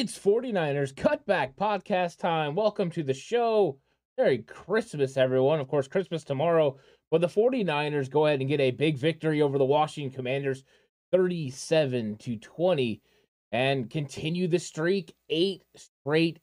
It's 49ers Cutback Podcast time. Welcome to the show. Merry Christmas, everyone. Of course, Christmas tomorrow. But the 49ers go ahead and get a big victory over the Washington Commanders 37 to 20 and continue the streak. Eight straight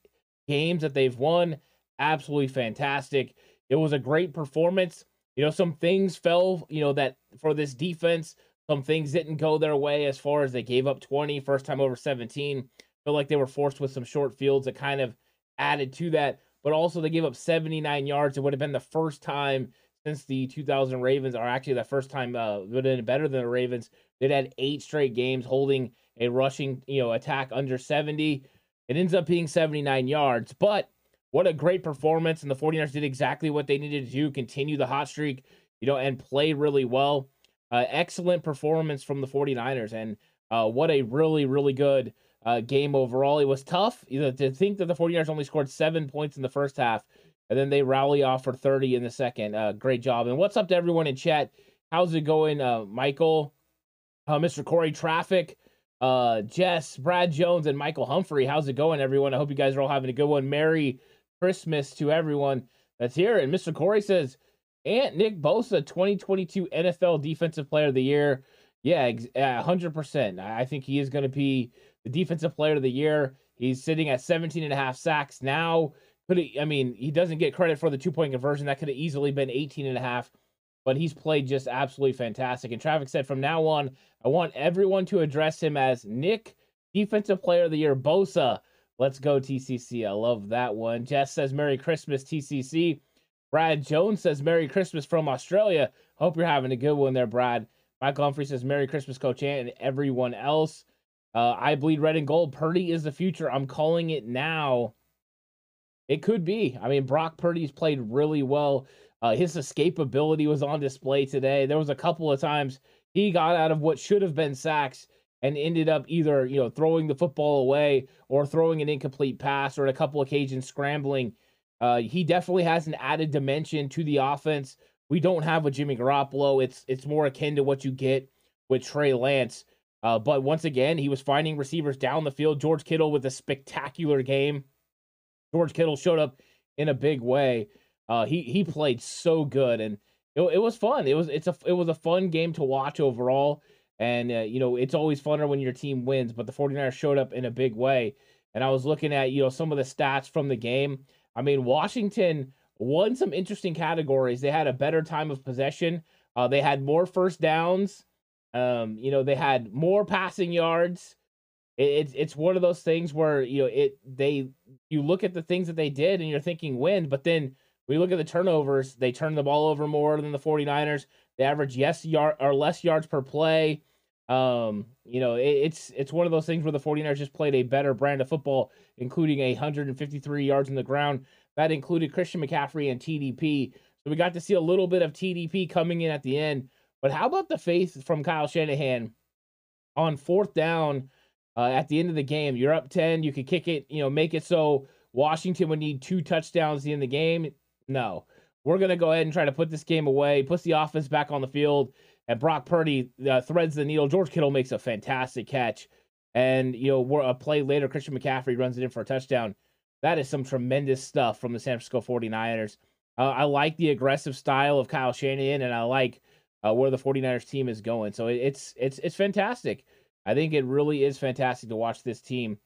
games that they've won. Absolutely fantastic. It was a great performance. You know, some things fell, you know, that for this defense, some things didn't go their way as far as they gave up 20, first time over 17 feel like they were forced with some short fields that kind of added to that. But also, they gave up 79 yards. It would have been the first time since the 2000 Ravens, or actually the first time uh, would have been better than the Ravens. They'd had eight straight games holding a rushing, you know, attack under 70. It ends up being 79 yards, but what a great performance. And the 49ers did exactly what they needed to do, continue the hot streak, you know, and play really well. Uh, excellent performance from the 49ers. And uh, what a really, really good uh, game overall. It was tough you know, to think that the 49ers only scored seven points in the first half, and then they rally off for 30 in the second. Uh, great job. And what's up to everyone in chat? How's it going, uh, Michael, uh, Mr. Corey Traffic, uh, Jess, Brad Jones, and Michael Humphrey? How's it going, everyone? I hope you guys are all having a good one. Merry Christmas to everyone that's here. And Mr. Corey says, Ant Nick Bosa, 2022 NFL Defensive Player of the Year. Yeah, 100%. I think he is going to be the defensive player of the year. He's sitting at 17 and a half sacks now. Could he, I mean, he doesn't get credit for the two point conversion. That could have easily been 18 and a half, but he's played just absolutely fantastic. And Traffic said from now on, I want everyone to address him as Nick, defensive player of the year, Bosa. Let's go, TCC. I love that one. Jess says, Merry Christmas, TCC. Brad Jones says, Merry Christmas from Australia. Hope you're having a good one there, Brad. Michael Humphrey says, Merry Christmas, Coach Ant, and everyone else. Uh, I bleed red and gold. Purdy is the future. I'm calling it now. It could be. I mean, Brock Purdy's played really well. Uh, his escapability was on display today. There was a couple of times he got out of what should have been sacks and ended up either you know throwing the football away or throwing an incomplete pass or in a couple of occasions scrambling. Uh, he definitely has an added dimension to the offense. We don't have a Jimmy Garoppolo. It's it's more akin to what you get with Trey Lance. Uh, but once again, he was finding receivers down the field. George Kittle with a spectacular game. George Kittle showed up in a big way. Uh, he he played so good, and it, it was fun. It was it's a it was a fun game to watch overall. And uh, you know it's always funner when your team wins. But the 49ers showed up in a big way. And I was looking at you know some of the stats from the game. I mean Washington won some interesting categories. They had a better time of possession. Uh, they had more first downs Um, you know, they had more passing yards. It, it's it's one of those things where you know it they you look at the things that they did and you're thinking win, but then we look at the turnovers, they turn the ball over more than the 49ers. They average yes yard or less yards per play. Um, you know, it, it's it's one of those things where the 49ers just played a better brand of football, including a 153 yards in the ground. That included Christian McCaffrey and TDP. So we got to see a little bit of TDP coming in at the end. But how about the faith from Kyle Shanahan on fourth down uh, at the end of the game? You're up 10. You could kick it, you know, make it so Washington would need two touchdowns in the game. No, we're going to go ahead and try to put this game away, puts the offense back on the field, and Brock Purdy uh, threads the needle. George Kittle makes a fantastic catch. And, you know, a play later, Christian McCaffrey runs it in for a touchdown. That is some tremendous stuff from the San Francisco 49ers. Uh, I like the aggressive style of Kyle Shanahan, and I like uh, where the 49ers team is going. So it, it's it's it's fantastic. I think it really is fantastic to watch this team.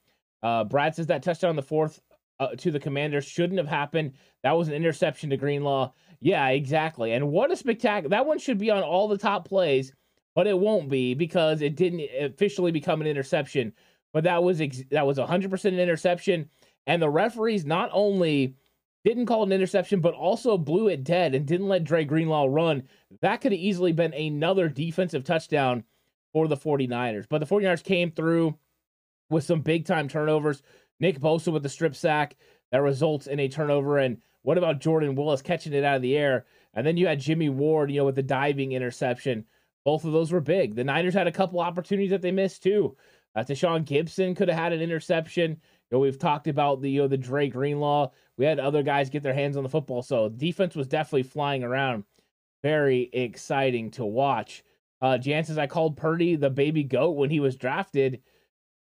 Uh, Brad says that touchdown on the fourth uh, to the Commanders shouldn't have happened. That was an interception to Greenlaw. Yeah, exactly. And what a spectacular! That one should be on all the top plays, but it won't be because it didn't officially become an interception. But that was ex- that was 100% an interception, and the referees not only didn't call an interception, but also blew it dead and didn't let Dre Greenlaw run. That could have easily been another defensive touchdown for the 49ers. But the 49ers came through with some big time turnovers. Nick Bosa with the strip sack that results in a turnover. And what about Jordan Willis catching it out of the air? And then you had Jimmy Ward, you know, with the diving interception. Both of those were big. The Niners had a couple opportunities that they missed too. Uh, Tashaun Gipson could have had an interception. You know, we've talked about the you know the Dre Greenlaw. We had other guys get their hands on the football, so defense was definitely flying around. Very exciting to watch. Uh, Jan I called Purdy the baby goat when he was drafted.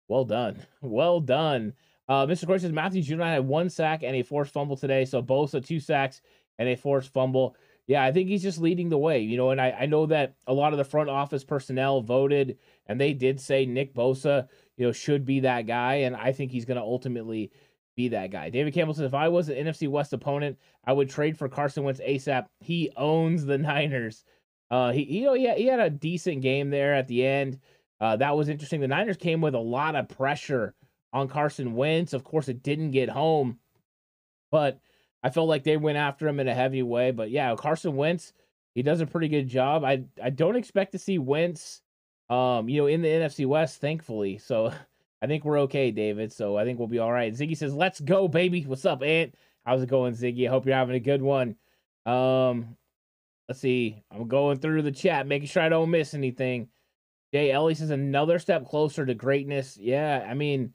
Well done, well done. Uh, Mr. Corey says Matthew Judon had one sack and a forced fumble today. So Bosa two sacks and a forced fumble. Yeah, I think he's just leading the way, you know. And I, I know that a lot of the front office personnel voted, and they did say Nick Bosa, you know, should be that guy, and I think he's going to ultimately be that guy. David Campbell says if I was an NFC West opponent, I would trade for Carson Wentz ASAP. He owns the Niners. Uh, he you know he had, he had a decent game there at the end. Uh, that was interesting. The Niners came with a lot of pressure on Carson Wentz. Of course, it didn't get home, but I felt like they went after him in a heavy way. But yeah, Carson Wentz, he does a pretty good job. I I don't expect to see Wentz, um, you know, in the NFC West, thankfully. So I think we're okay, David. So I think we'll be all right. Ziggy says, "Let's go, baby." What's up, Ant? How's it going, Ziggy? I hope you're having a good one. Um, let's see. I'm going through the chat, making sure I don't miss anything. Jay Ellie says another step closer to greatness. Yeah, I mean,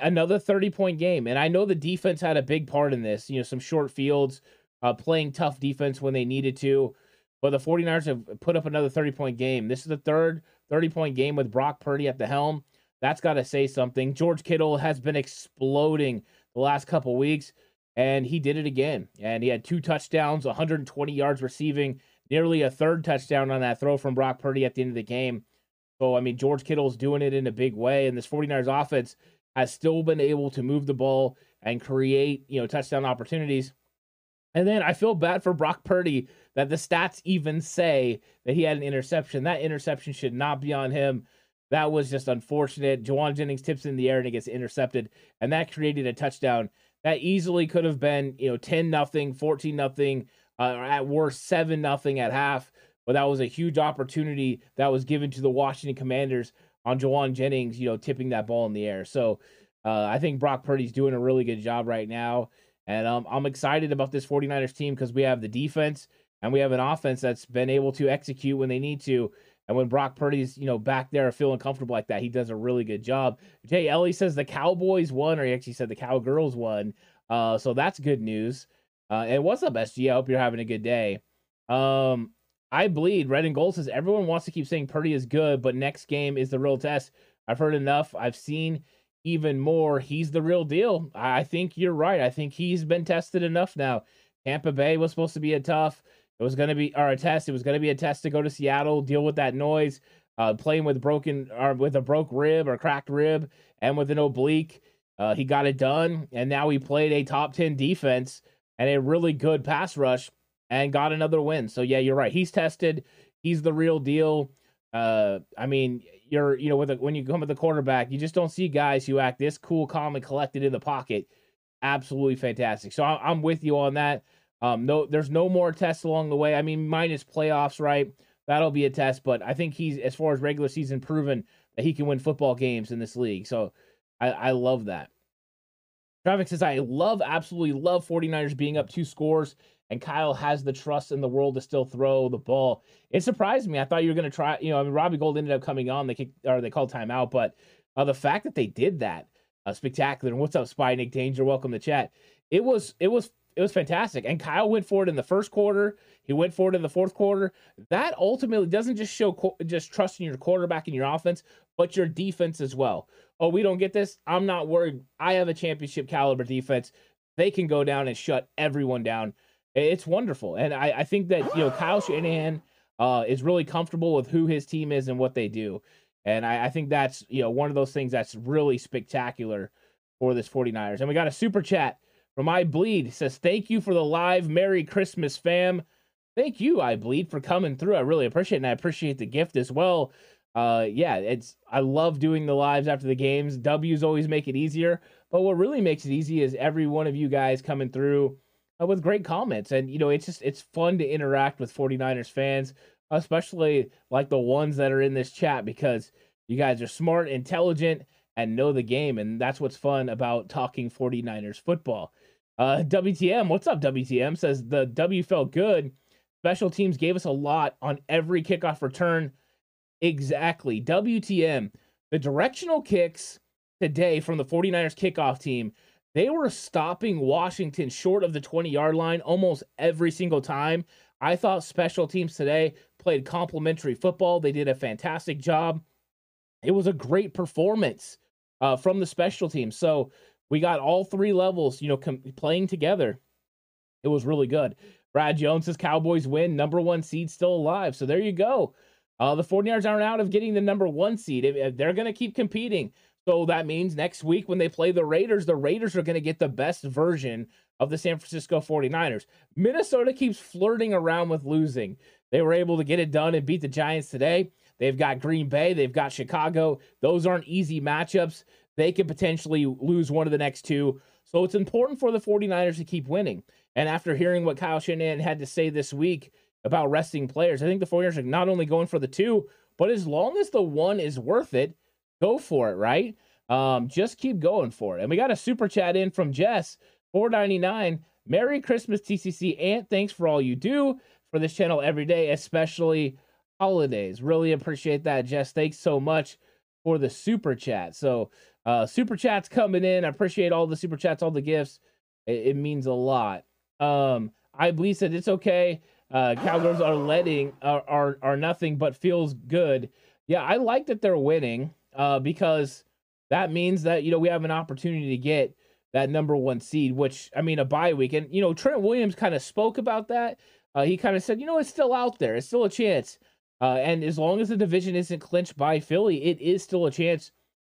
another 30 point game. And I know the defense had a big part in this, you know, some short fields, uh, playing tough defense when they needed to. But the 49ers have put up another 30 point game. This is the third 30 point game with Brock Purdy at the helm. That's got to say something. George Kittle has been exploding the last couple weeks, and he did it again. And he had two touchdowns, 120 yards receiving, nearly a third touchdown on that throw from Brock Purdy at the end of the game. So, I mean, George Kittle's doing it in a big way, and this 49ers offense has still been able to move the ball and create, you know, touchdown opportunities. And then I feel bad for Brock Purdy that the stats even say that he had an interception. That interception should not be on him. That was just unfortunate. Jauan Jennings tips in the air and it gets intercepted, and that created a touchdown. That easily could have been, you know, 10 nothing, 14 nothing, uh, or at worst 7 nothing at half. But that was a huge opportunity that was given to the Washington Commanders on Jauan Jennings, you know, tipping that ball in the air. So uh, I think Brock Purdy's doing a really good job right now. And um, I'm excited about this 49ers team because we have the defense and we have an offense that's been able to execute when they need to. And when Brock Purdy's, you know, back there feeling comfortable like that, he does a really good job. Jay Ellie says the Cowboys won, or he actually said the Cowgirls won. Uh, so that's good news. Uh, and what's up, SG? I hope you're having a good day. Um, I bleed. Red and Gold says everyone wants to keep saying Purdy is good, but next game is the real test. I've heard enough. I've seen even more. He's the real deal. I think you're right. I think he's been tested enough now. Tampa Bay was supposed to be a tough. It was going to be or a test. It was going to be a test to go to Seattle, deal with that noise, uh, playing with broken or with a broke rib or cracked rib and with an oblique. Uh, he got it done, and now he played a top ten defense and a really good pass rush and got another win. So yeah, you're right. He's tested. He's the real deal. Uh, I mean, you're you know with a, when you come with the quarterback, you just don't see guys who act this cool, calm, and collected in the pocket. Absolutely fantastic. So I, I'm with you on that. Um, no, there's no more tests along the way. I mean, minus playoffs, right? That'll be a test, but I think he's as far as regular season proven that he can win football games in this league. So I, I love that. Traffic says, I love, absolutely love 49ers being up two scores, and Kyle has the trust in the world to still throw the ball. It surprised me. I thought you were going to try, you know, I mean, Robbie Gould ended up coming on, they kicked, or they called timeout, but uh, the fact that they did that, uh, spectacular. And what's up, Spy Nick Danger? Welcome to chat. It was, it was, it was fantastic. And Kyle went for it in the first quarter. He went for it in the fourth quarter. That ultimately doesn't just show co- just trusting your quarterback and your offense, but your defense as well oh, we don't get this. I'm not worried. I have a championship caliber defense. They can go down and shut everyone down. It's wonderful. And I, I think that, you know, Kyle Shanahan uh, is really comfortable with who his team is and what they do. And I, I think that's, you know, one of those things that's really spectacular for this 49ers. And we got a super chat from I Bleed. It says, Thank you for the live Merry Christmas, fam. Thank you, I Bleed, for coming through. I really appreciate it. And I appreciate the gift as well uh, yeah, it's I love doing the lives after the games. W's always make it easier, but what really makes it easy is every one of you guys coming through uh, with great comments, and you know it's just it's fun to interact with 49ers fans, especially like the ones that are in this chat because you guys are smart, intelligent, and know the game, and that's what's fun about talking 49ers football. Uh, WTM, what's up? WTM says the W felt good. Special teams gave us a lot on every kickoff return Exactly. WTM. The directional kicks today from the 49ers kickoff team, they were stopping Washington short of the 20 yard line almost every single time. I thought special teams today played complementary football. They did a fantastic job. It was a great performance uh, from the special team. So we got all three levels, you know, com- playing together. It was really good. Brad Jones says Cowboys win, number one seed still alive. So there you go. Uh, the 49ers aren't out of getting the number one seed. They're going to keep competing. So that means next week when they play the Raiders, the Raiders are going to get the best version of the San Francisco 49ers. Minnesota keeps flirting around with losing. They were able to get it done and beat the Giants today. They've got Green Bay, they've got Chicago. Those aren't easy matchups. They could potentially lose one of the next two. So it's important for the 49ers to keep winning. And after hearing what Kyle Shanahan had to say this week about resting players. I think the 49ers are not only going for the two, but as long as the one is worth it, go for it, right? Um, just keep going for it. And we got a super chat in from Jess, 499. Merry Christmas, TCC, and thanks for all you do for this channel every day, especially holidays. Really appreciate that, Jess. Thanks so much for the super chat. So, uh, super chats coming in. I appreciate all the super chats, all the gifts. It, it means a lot. Um, I believe said it's okay uh, Cowgirls are letting are, are are nothing but feels good. Yeah, I like that they're winning uh, because that means that you know we have an opportunity to get that number one seed. Which I mean, a bye week, and you know Trent Williams kind of spoke about that. Uh, he kind of said, you know, it's still out there. It's still a chance. Uh, and as long as the division isn't clinched by Philly, it is still a chance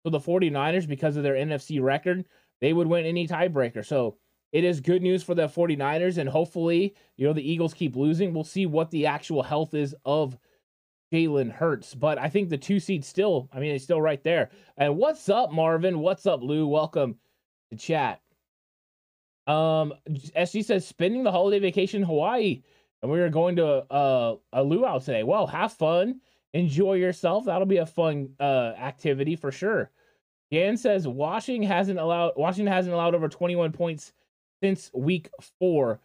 for the 49ers because of their NFC record. They would win any tiebreaker. So it is good news for the 49ers, and hopefully, you know, the Eagles keep losing. We'll see what the actual health is of Jalen Hurts. But I think the two seed still, I mean, it's still right there. And what's up, Marvin? What's up, Lou? Welcome to chat. Um, SG says spending the holiday vacation in Hawaii, and we are going to uh, a luau today. Well, have fun, enjoy yourself. That'll be a fun uh activity for sure. Dan says Washington hasn't allowed Washington hasn't allowed over 21 points since week four.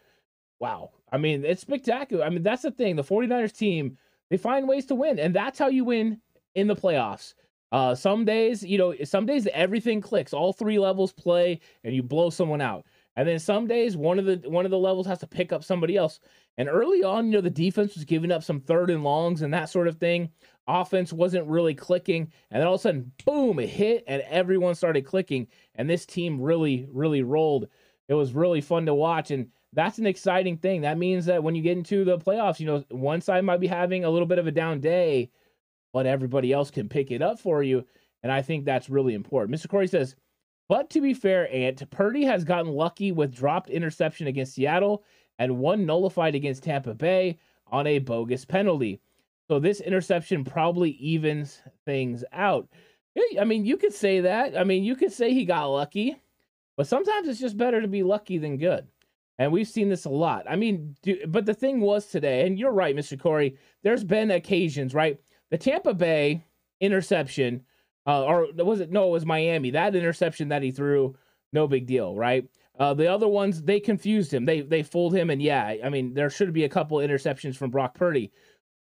Wow. I mean, it's spectacular. I mean, that's the thing. The 49ers team, they find ways to win, and that's how you win in the playoffs. Uh, some days, you know, some days everything clicks, all three levels play, and you blow someone out. And then some days one of the one of the levels has to pick up somebody else. And early on, you know, the defense was giving up some third and longs and that sort of thing. Offense wasn't really clicking, and then all of a sudden, boom, it hit, and everyone started clicking. And this team really, really rolled. It was really fun to watch, and that's an exciting thing. That means that when you get into the playoffs, you know, one side might be having a little bit of a down day, but everybody else can pick it up for you. And I think that's really important. Mr. Corey says, but to be fair, Ant, Purdy has gotten lucky with dropped interception against Seattle and one nullified against Tampa Bay on a bogus penalty. So this interception probably evens things out. I mean, you could say that. I mean, you could say he got lucky, but sometimes it's just better to be lucky than good. And we've seen this a lot. I mean, do, but the thing was today, and you're right, Mr. Corey, there's been occasions, right? The Tampa Bay interception, uh, or was it? No, it was Miami. That interception that he threw, no big deal, right? Uh, the other ones, they confused him. They they fooled him, and yeah, I mean, there should be a couple interceptions from Brock Purdy.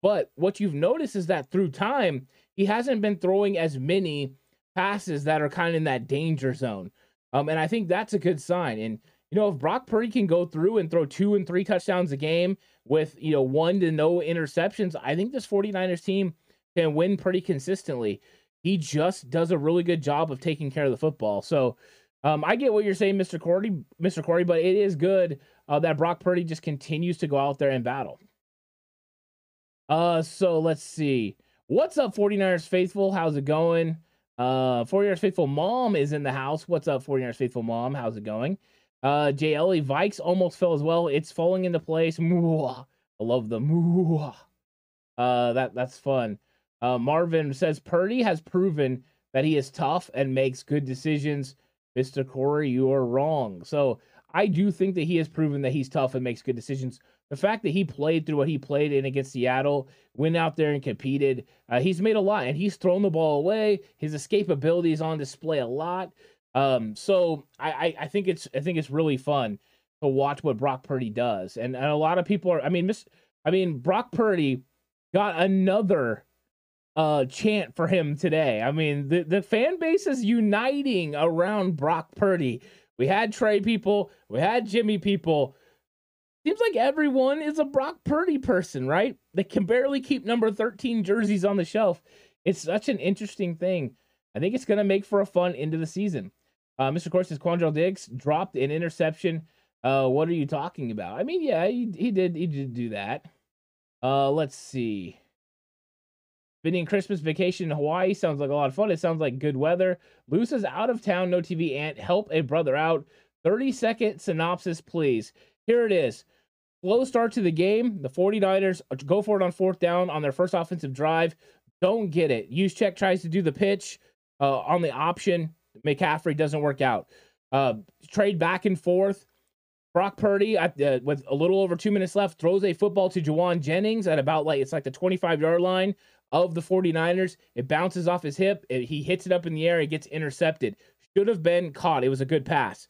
But what you've noticed is that through time, he hasn't been throwing as many passes that are kind of in that danger zone. Um, and I think that's a good sign. And you know, if Brock Purdy can go through and throw two and three touchdowns a game with, you know, one to no interceptions, I think this 49ers team can win pretty consistently. He just does a really good job of taking care of the football. So um, I get what you're saying, Mr. Corey, Mr. Corey, but it is good uh, that Brock Purdy just continues to go out there and battle. Uh, so let's see. What's up, 49ers faithful? How's it going? Uh, 49ers faithful mom is in the house. What's up, 49ers faithful mom? How's it going? Uh, JLE Vikes almost fell as well. It's falling into place. I love the moo. Uh, that that's fun. Uh, Marvin says Purdy has proven that he is tough and makes good decisions. Mr. Corey, you are wrong. So I do think that he has proven that he's tough and makes good decisions. The fact that he played through what he played in against Seattle, went out there and competed, uh, he's made a lot and he's thrown the ball away. His escapability is on display a lot. Um, so I, I, I think it's I think it's really fun to watch what Brock Purdy does, and, and a lot of people are. I mean, Miss, I mean Brock Purdy got another uh chant for him today. I mean, the the fan base is uniting around Brock Purdy. We had Trey people, we had Jimmy people. Seems like everyone is a Brock Purdy person, right? They can barely keep number 13 jerseys on the shelf. It's such an interesting thing. I think it's going to make for a fun end of the season. Uh, Mr. Says Quandre Diggs dropped an interception. Uh, what are you talking about? I mean, yeah, he, he did he did do that. Uh, let's see. Spending Christmas vacation in Hawaii sounds like a lot of fun. It sounds like good weather. Loses out of town, no TV Ant. Help a brother out. 30 second synopsis, please. Here it is. Slow start to the game. The 49ers go for it on fourth down on their first offensive drive. Don't get it. Juszczyk tries to do the pitch uh, on the option. McCaffrey doesn't work out. Uh, trade back and forth. Brock Purdy, uh, with a little over two minutes left, throws a football to Jauan Jennings at about like it's like the 25 yard line of the 49ers. It bounces off his hip. It, he hits it up in the air. It gets intercepted. Should have been caught. It was a good pass.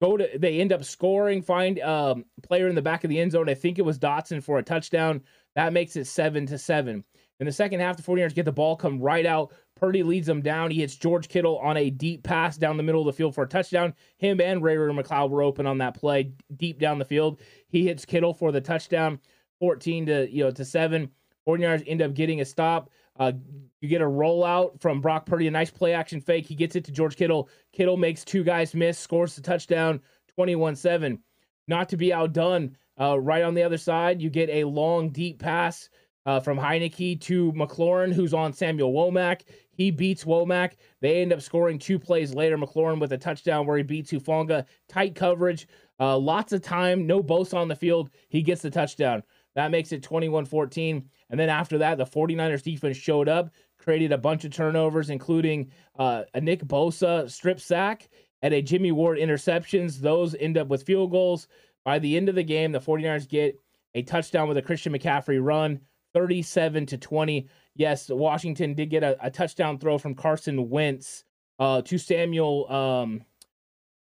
Go to they end up scoring. Find um player in the back of the end zone. I think it was Dotson for a touchdown. That makes it seven to seven. In the second half, the 49ers get the ball, come right out. Purdy leads them down. He hits George Kittle on a deep pass down the middle of the field for a touchdown. Him and Ray Ray McCloud were open on that play deep down the field. He hits Kittle for the touchdown, 14 to you know to seven. 49ers end up getting a stop. Uh, you get a rollout from Brock Purdy, a nice play action fake. He gets it to George Kittle. Kittle makes two guys miss, scores the touchdown, 21 7. Not to be outdone, uh, right on the other side, you get a long, deep pass uh, from Heinicke to McLaurin, who's on Samuel Womack. He beats Womack. They end up scoring two plays later. McLaurin with a touchdown where he beats Hufanga. Tight coverage, uh, lots of time, no Bosa on the field. He gets the touchdown. That makes it 21 14. And then after that, the 49ers defense showed up, created a bunch of turnovers, including uh, a Nick Bosa strip sack and a Jimmy Ward interceptions. Those end up with field goals. By the end of the game, the 49ers get a touchdown with a Christian McCaffrey run. 37 to 20. Yes, Washington did get a, a touchdown throw from Carson Wentz uh, to Samuel. Um,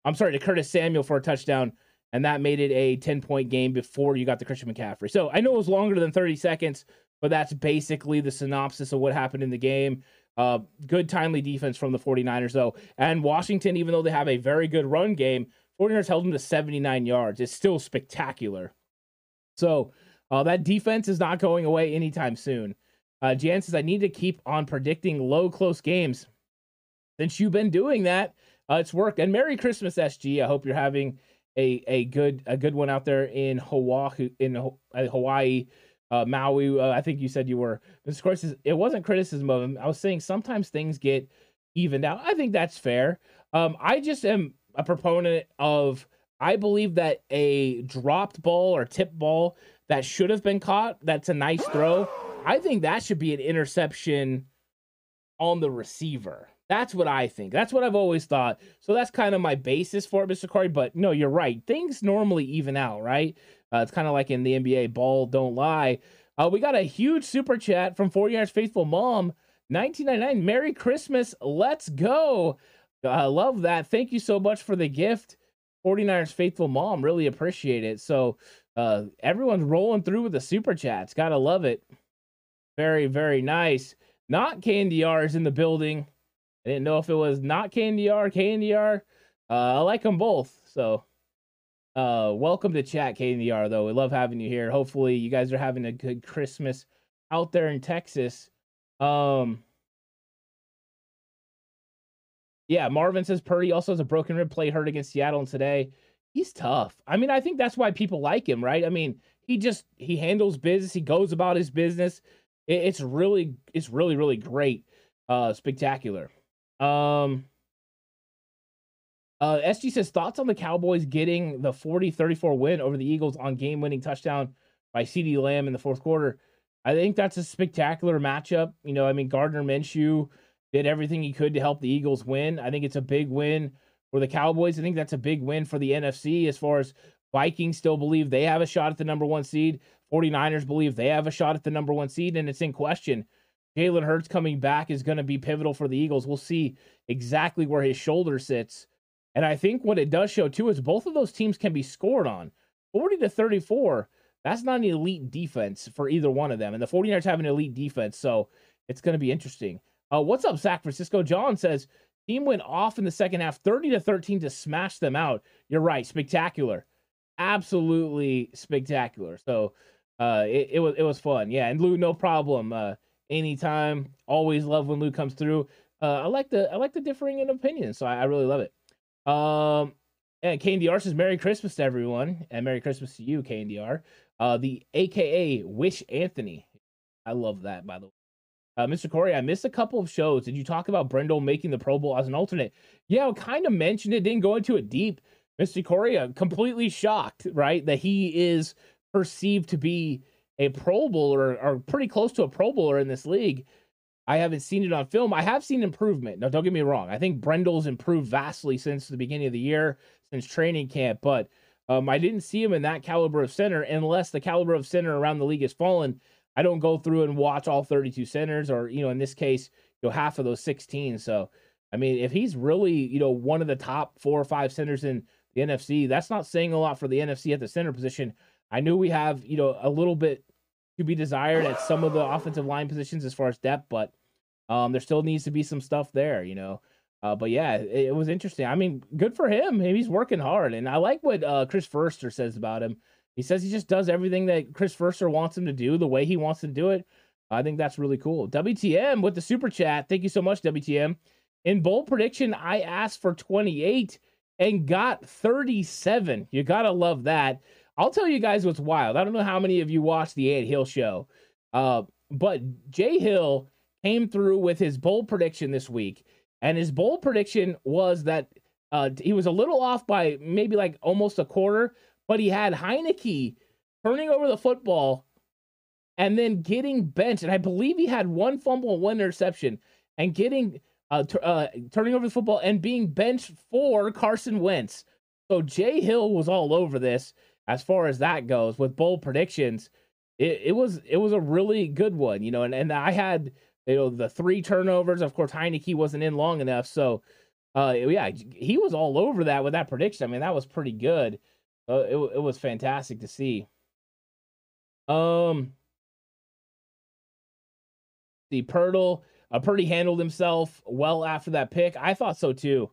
I'm sorry, to Curtis Samuel for a touchdown, and that made it a 10 point game before you got the Christian McCaffrey. So I know it was longer than 30 seconds, but that's basically the synopsis of what happened in the game. Uh, good timely defense from the 49ers, though. And Washington, even though they have a very good run game, 49ers held them to 79 yards. It's still spectacular. So uh, that defense is not going away anytime soon. Uh, Jan says, I need to keep on predicting low, close games. Since you've been doing that, uh, it's worked. And Merry Christmas, SG. I hope you're having a, a good a good one out there in Hawaii, in uh, Hawaii, uh, Maui. Uh, I think you said you were. Of course, it wasn't criticism of him. I was saying sometimes things get evened out. I think that's fair. Um, I just am a proponent of. I believe that a dropped ball or tip ball that should have been caught. That's a nice throw. I think that should be an interception on the receiver. That's what I think. That's what I've always thought. So that's kind of my basis for it, Mr. Corey. But no, you're right. Things normally even out, right? Uh, it's kind of like in the NBA, ball don't lie. Uh, we got a huge super chat from 40 Yards Faithful Mom, 1999. Merry Christmas. Let's go. I love that. Thank you so much for the gift. 49ers Faithful Mom. Really appreciate it. So uh, everyone's rolling through with the super chats. Gotta love it. Very, very nice. Not Candy R is in the building. I didn't know if it was not Candy R, Candy R. Uh, I like them both. So, uh, welcome to chat, Candy R. Though we love having you here. Hopefully, you guys are having a good Christmas out there in Texas. Um, yeah, Marvin says Purdy also has a broken rib play hurt against Seattle and today. He's tough. I mean, I think that's why people like him, right? I mean, he just he handles business. He goes about his business. It, it's really, it's really, really great. Uh, spectacular. Um, uh, SG says thoughts on the Cowboys getting the 40-34 win over the Eagles on game-winning touchdown by CeeDee Lamb in the fourth quarter. I think that's a spectacular matchup. You know, I mean Gardner Minshew did everything he could to help the Eagles win. I think it's a big win for the Cowboys. I think that's a big win for the NFC as far as Vikings still believe they have a shot at the number 1 seed. 49ers believe they have a shot at the number 1 seed and it's in question. Jalen Hurts coming back is going to be pivotal for the Eagles. We'll see exactly where his shoulder sits. And I think what it does show too is both of those teams can be scored on. 40 to 34, that's not an elite defense for either one of them. And the 49ers have an elite defense, so it's going to be interesting. Uh, what's up, San Francisco? John says, team went off in the second half 30 to 13 to smash them out. You're right. Spectacular. Absolutely spectacular. So uh, it, it was it was fun. Yeah, and Lou, no problem. Uh, anytime. Always love when Lou comes through. Uh, I like the I like the differing in opinions, so I, I really love it. Um, and KNDR says Merry Christmas to everyone, and Merry Christmas to you, KNDR. Uh, the AKA Wish Anthony. I love that, by the way. Uh, Mr. Corey, I missed a couple of shows. Did you talk about Brendel making the Pro Bowl as an alternate? Yeah, I kind of mentioned it, didn't go into it deep. Mr. Corey, I'm completely shocked, right, that he is perceived to be a Pro Bowler or pretty close to a Pro Bowler in this league. I haven't seen it on film. I have seen improvement. Now, don't get me wrong. I think Brendel's improved vastly since the beginning of the year, since training camp, but um, I didn't see him in that caliber of center unless the caliber of center around the league has fallen. I don't go through and watch all 32 centers, or, you know, in this case, you know, half of those 16. So, I mean, if he's really, you know, one of the top four or five centers in the NFC, that's not saying a lot for the NFC at the center position. I knew we have, you know, a little bit to be desired at some of the offensive line positions as far as depth, but um, there still needs to be some stuff there, you know. Uh, but yeah, it, it, was interesting. I mean, good for him. He's working hard, and I like what uh, Chris Foerster says about him. He says he just does everything that Chris Foerster wants him to do the way he wants to do it. I think that's really cool. WTM with the super chat. Thank you so much, WTM. In bold prediction, I asked for 28 and got 37. You gotta love that. I'll tell you guys what's wild. I don't know how many of you watched the Ed Hill show, uh, but Jay Hill came through with his bold prediction this week, and his bold prediction was that uh, he was a little off by maybe like almost a quarter, but he had Heinicke turning over the football and then getting benched, and I believe he had one fumble, and one interception, and getting uh, t- uh, turning over the football and being benched for Carson Wentz. So Jay Hill was all over this as far as that goes with bold predictions, it, it was it was a really good one, you know, and, and I had you know the three turnovers. Of course, Heinicke wasn't in long enough, so uh, yeah, he was all over that with that prediction. I mean, that was pretty good. Uh, it it was fantastic to see. Um, the Pirtle, uh, Purdy handled himself well after that pick. I thought so too.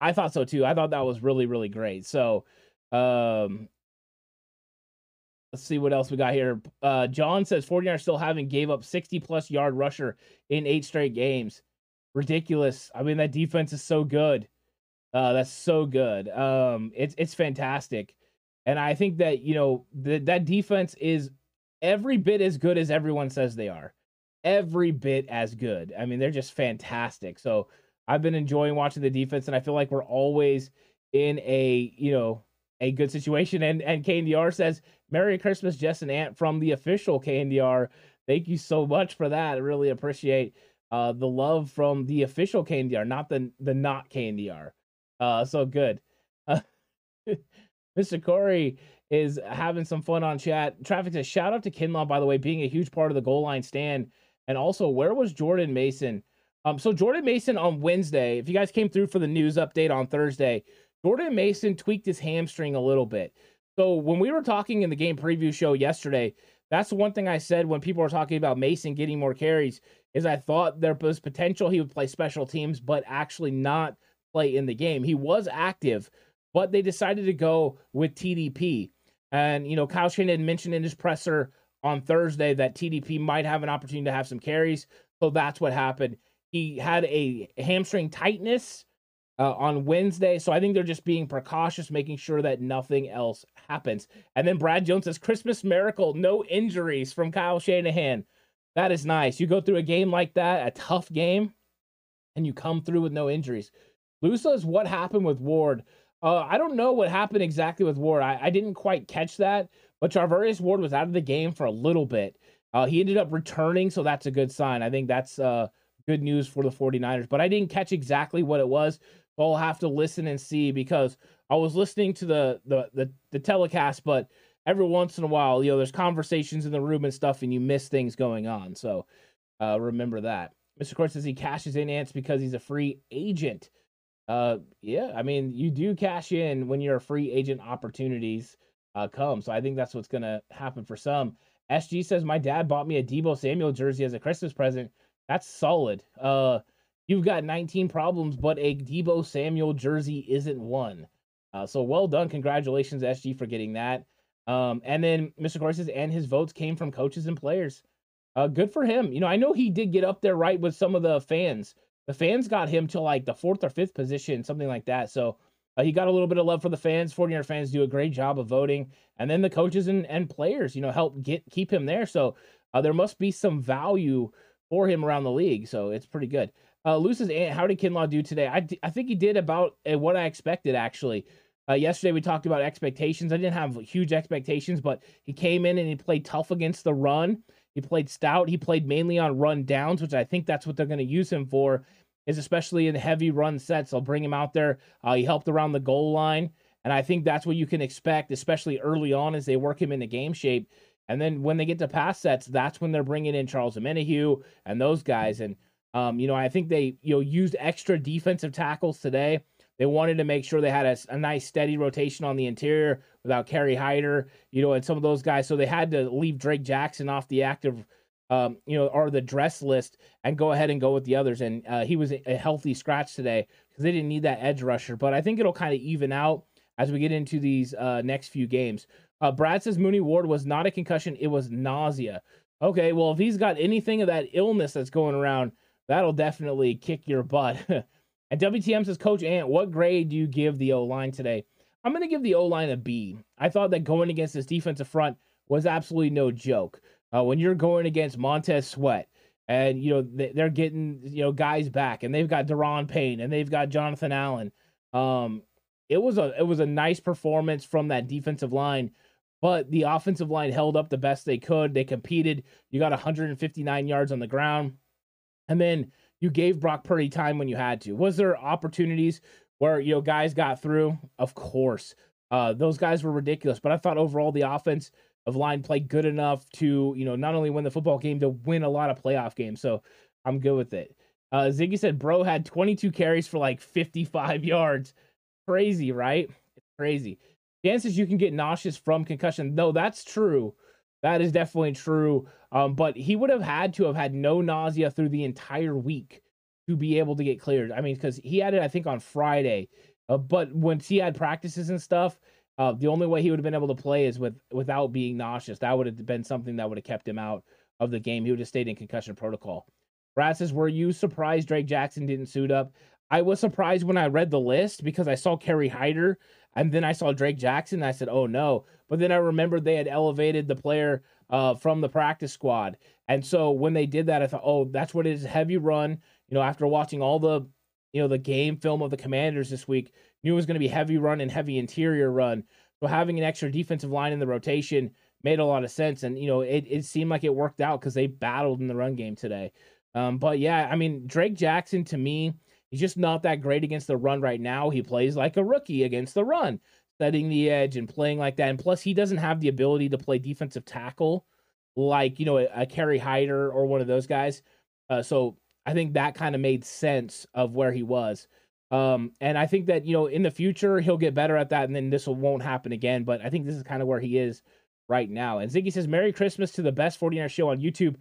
I thought so too. I thought that was really really great. So, um, Let's see what else we got here. Uh, John says 49ers still haven't gave up 60 plus yard rusher in eight straight games. Ridiculous. I mean, that defense is so good. Uh, that's so good. Um, it's it's fantastic, and I think that you know that that defense is every bit as good as everyone says they are. Every bit as good. I mean, they're just fantastic. So I've been enjoying watching the defense, and I feel like we're always in a you know a good situation. And and KNDR says, Merry Christmas, Jess and Ant from the official KNDR. Thank you so much for that. I really appreciate uh, the love from the official KNDR, not the the not KNDR. Uh, so good. Mr. Corey is having some fun on chat. Traffic says, shout out to Kinlaw, by the way, being a huge part of the goal line stand. And also, where was Jordan Mason? Um, so Jordan Mason on Wednesday, if you guys came through for the news update on Thursday, Jordan Mason tweaked his hamstring a little bit. So when we were talking in the game preview show yesterday, that's the one thing I said when people were talking about Mason getting more carries is I thought there was potential he would play special teams, but actually not play in the game. He was active, but they decided to go with TDP. And, you know, Kyle Shanahan mentioned in his presser on Thursday that TDP might have an opportunity to have some carries. So that's what happened. He had a hamstring tightness uh, on Wednesday. So I think they're just being precautious, making sure that nothing else happens. And then Brad Jones says, Christmas miracle, no injuries from Kyle Shanahan. That is nice. You go through a game like that, a tough game, and you come through with no injuries. Lou says, what happened with Ward? Uh, I don't know what happened exactly with Ward. I, I didn't quite catch that, but Charvarius Ward was out of the game for a little bit. Uh, he ended up returning, so that's a good sign. I think that's uh, good news for the 49ers, but I didn't catch exactly what it was. So I'll have to listen and see because I was listening to the, the the the, telecast, but every once in a while, you know, there's conversations in the room and stuff, and you miss things going on. So uh, remember that. Mr. Court says he cashes in ants because he's a free agent. Uh, yeah, I mean, you do cash in when you're free agent opportunities uh, come. So I think that's what's going to happen for some. SG says, My dad bought me a Deebo Samuel jersey as a Christmas present. That's solid. Uh, you've got 19 problems, but a Deebo Samuel jersey isn't one. Uh, so well done. Congratulations, SG, for getting that. Um, and then Mr. Corey and his votes came from coaches and players. Uh, good for him. You know, I know he did get up there right with some of the fans the fans got him to like the fourth or fifth position, something like that. So uh, he got a little bit of love for the fans. 49er fans do a great job of voting, and then the coaches and, and players, you know, help get keep him there. So uh, there must be some value for him around the league. So it's pretty good. Uh, Luce's Ant, how did Kinlaw do today? I, I think he did about uh, what I expected actually. Uh, yesterday we talked about expectations. I didn't have huge expectations, but he came in and he played tough against the run. He played stout. He played mainly on run downs, which I think that's what they're going to use him for, is especially in heavy run sets. They'll bring him out there. Uh, he helped around the goal line. And I think that's what you can expect, especially early on as they work him into game shape. And then when they get to pass sets, that's when they're bringing in Charles Omenihu and those guys. And, um, you know, I think they, you know, used extra defensive tackles today. They wanted to make sure they had a, a, nice steady rotation on the interior without Kerry Hyder, you know, and some of those guys. So they had to leave Drake Jackson off the active, um, you know, or the dress list and go ahead and go with the others. And uh, he was a healthy scratch today because they didn't need that edge rusher. But I think it'll kind of even out as we get into these uh, next few games. Uh, Brad says Mooney Ward was not a concussion; it was nausea. Okay, well, if he's got anything of that illness that's going around, that'll definitely kick your butt. And WTM says, Coach Ant, what grade do you give the O line today? I'm going to give the O line a B. I thought that going against this defensive front was absolutely no joke. Uh, when you're going against Montez Sweat, and you know they're getting you know guys back, and they've got Daron Payne, and they've got Jonathan Allen. Um, it was a it was a nice performance from that defensive line, but the offensive line held up the best they could. They competed. You got 159 yards on the ground, and then you gave Brock Purdy time when you had to. Was there opportunities where you know guys got through? Of course. Uh, those guys were ridiculous, but I thought overall the offense of line played good enough to, you know, not only win the football game to win a lot of playoff games. So I'm good with it. Uh, Ziggy said, "Bro had 22 carries for like 55 yards. Crazy, right? Crazy." Chances you can get nauseous from concussion. No, that's true. That is definitely true. Um, but he would have had to have had no nausea through the entire week to be able to get cleared. I mean, because he had it, I think, on Friday. Uh, but once he had practices and stuff, uh, the only way he would have been able to play is with without being nauseous. That would have been something that would have kept him out of the game. He would have stayed in concussion protocol. Brad says, "Were you surprised Drake Jackson didn't suit up?" I was surprised when I read the list because I saw Kerry Hyder and then I saw Drake Jackson. I said, "Oh no!" But then I remembered they had elevated the player uh, from the practice squad, and so when they did that, I thought, "Oh, that's what it is." Heavy run. You know, after watching all the, you know, the game film of the Commanders this week, knew it was going to be heavy run and heavy interior run. So having an extra defensive line in the rotation made a lot of sense. And, you know, it, it seemed like it worked out because they battled in the run game today. Um, but yeah, I mean, Drake Jackson to me, he's just not that great against the run right now. He plays like a rookie against the run, setting the edge and playing like that. And plus, he doesn't have the ability to play defensive tackle like, you know, a, a Kerry Hyder or one of those guys. Uh, so I think that kind of made sense of where he was. Um, and I think that, you know, in the future, he'll get better at that and then this won't happen again. But I think this is kind of where he is right now. And Ziggy says, Merry Christmas to the best 49er show on YouTube.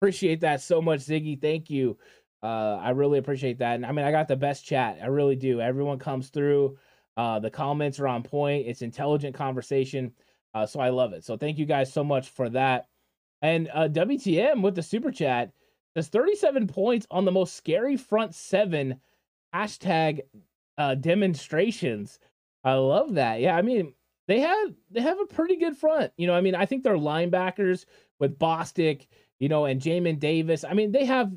Appreciate that so much, Ziggy. Thank you. Uh, I really appreciate that. And I mean, I got the best chat. I really do. Everyone comes through. Uh, the comments are on point. It's intelligent conversation. Uh, so I love it. So thank you guys so much for that. And uh, WTM with the super chat says 37 points on the most scary front seven hashtag uh, demonstrations. I love that. Yeah, I mean they have they have a pretty good front. You know, I mean I think their linebackers with Bostic, you know, and Jamin Davis. I mean they have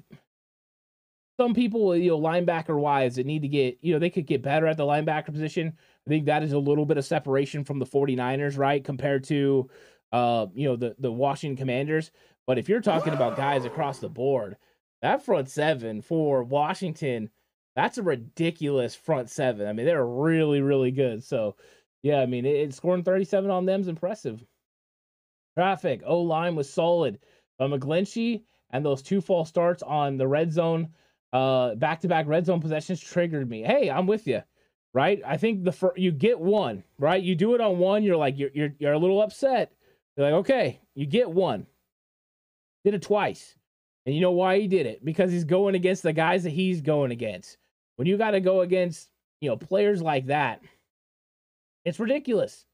some people, you know, linebacker wise that need to get, you know, they could get better at the linebacker position. I think that is a little bit of separation from the 49ers, right? Compared to uh, you know, the the Washington Commanders. But if you're talking about guys across the board, that front seven for Washington, that's a ridiculous front seven. I mean, they're really, really good. So, yeah, I mean, it, it scoring 37 on them is impressive. Traffic, O line was solid. But McGlinchey and those two false starts on the red zone, uh, back to back red zone possessions triggered me. Hey, I'm with you, right? I think the fir- you get one, right? You do it on one, you're like you're you're, you're a little upset. You're like, okay, you get one. Did it twice. And you know why he did it? Because he's going against the guys that he's going against. When you got to go against, you know, players like that, it's ridiculous.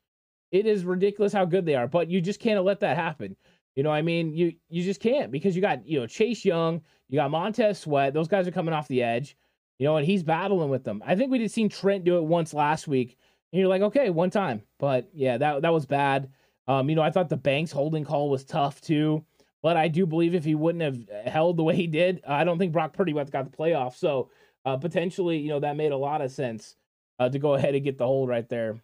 It is ridiculous how good they are, but you just can't let that happen. You know, I mean, you you just can't because you got, you know, Chase Young, you got Montez Sweat, those guys are coming off the edge, you know, and he's battling with them. I think we did seen Trent do it once last week, and you're like, okay, one time. But yeah, that that was bad. Um, you know, I thought the Banks holding call was tough too. But I do believe if he wouldn't have held the way he did, I don't think Brock Purdy would have got the playoff. So uh, potentially, you know, that made a lot of sense uh, to go ahead and get the hold right there.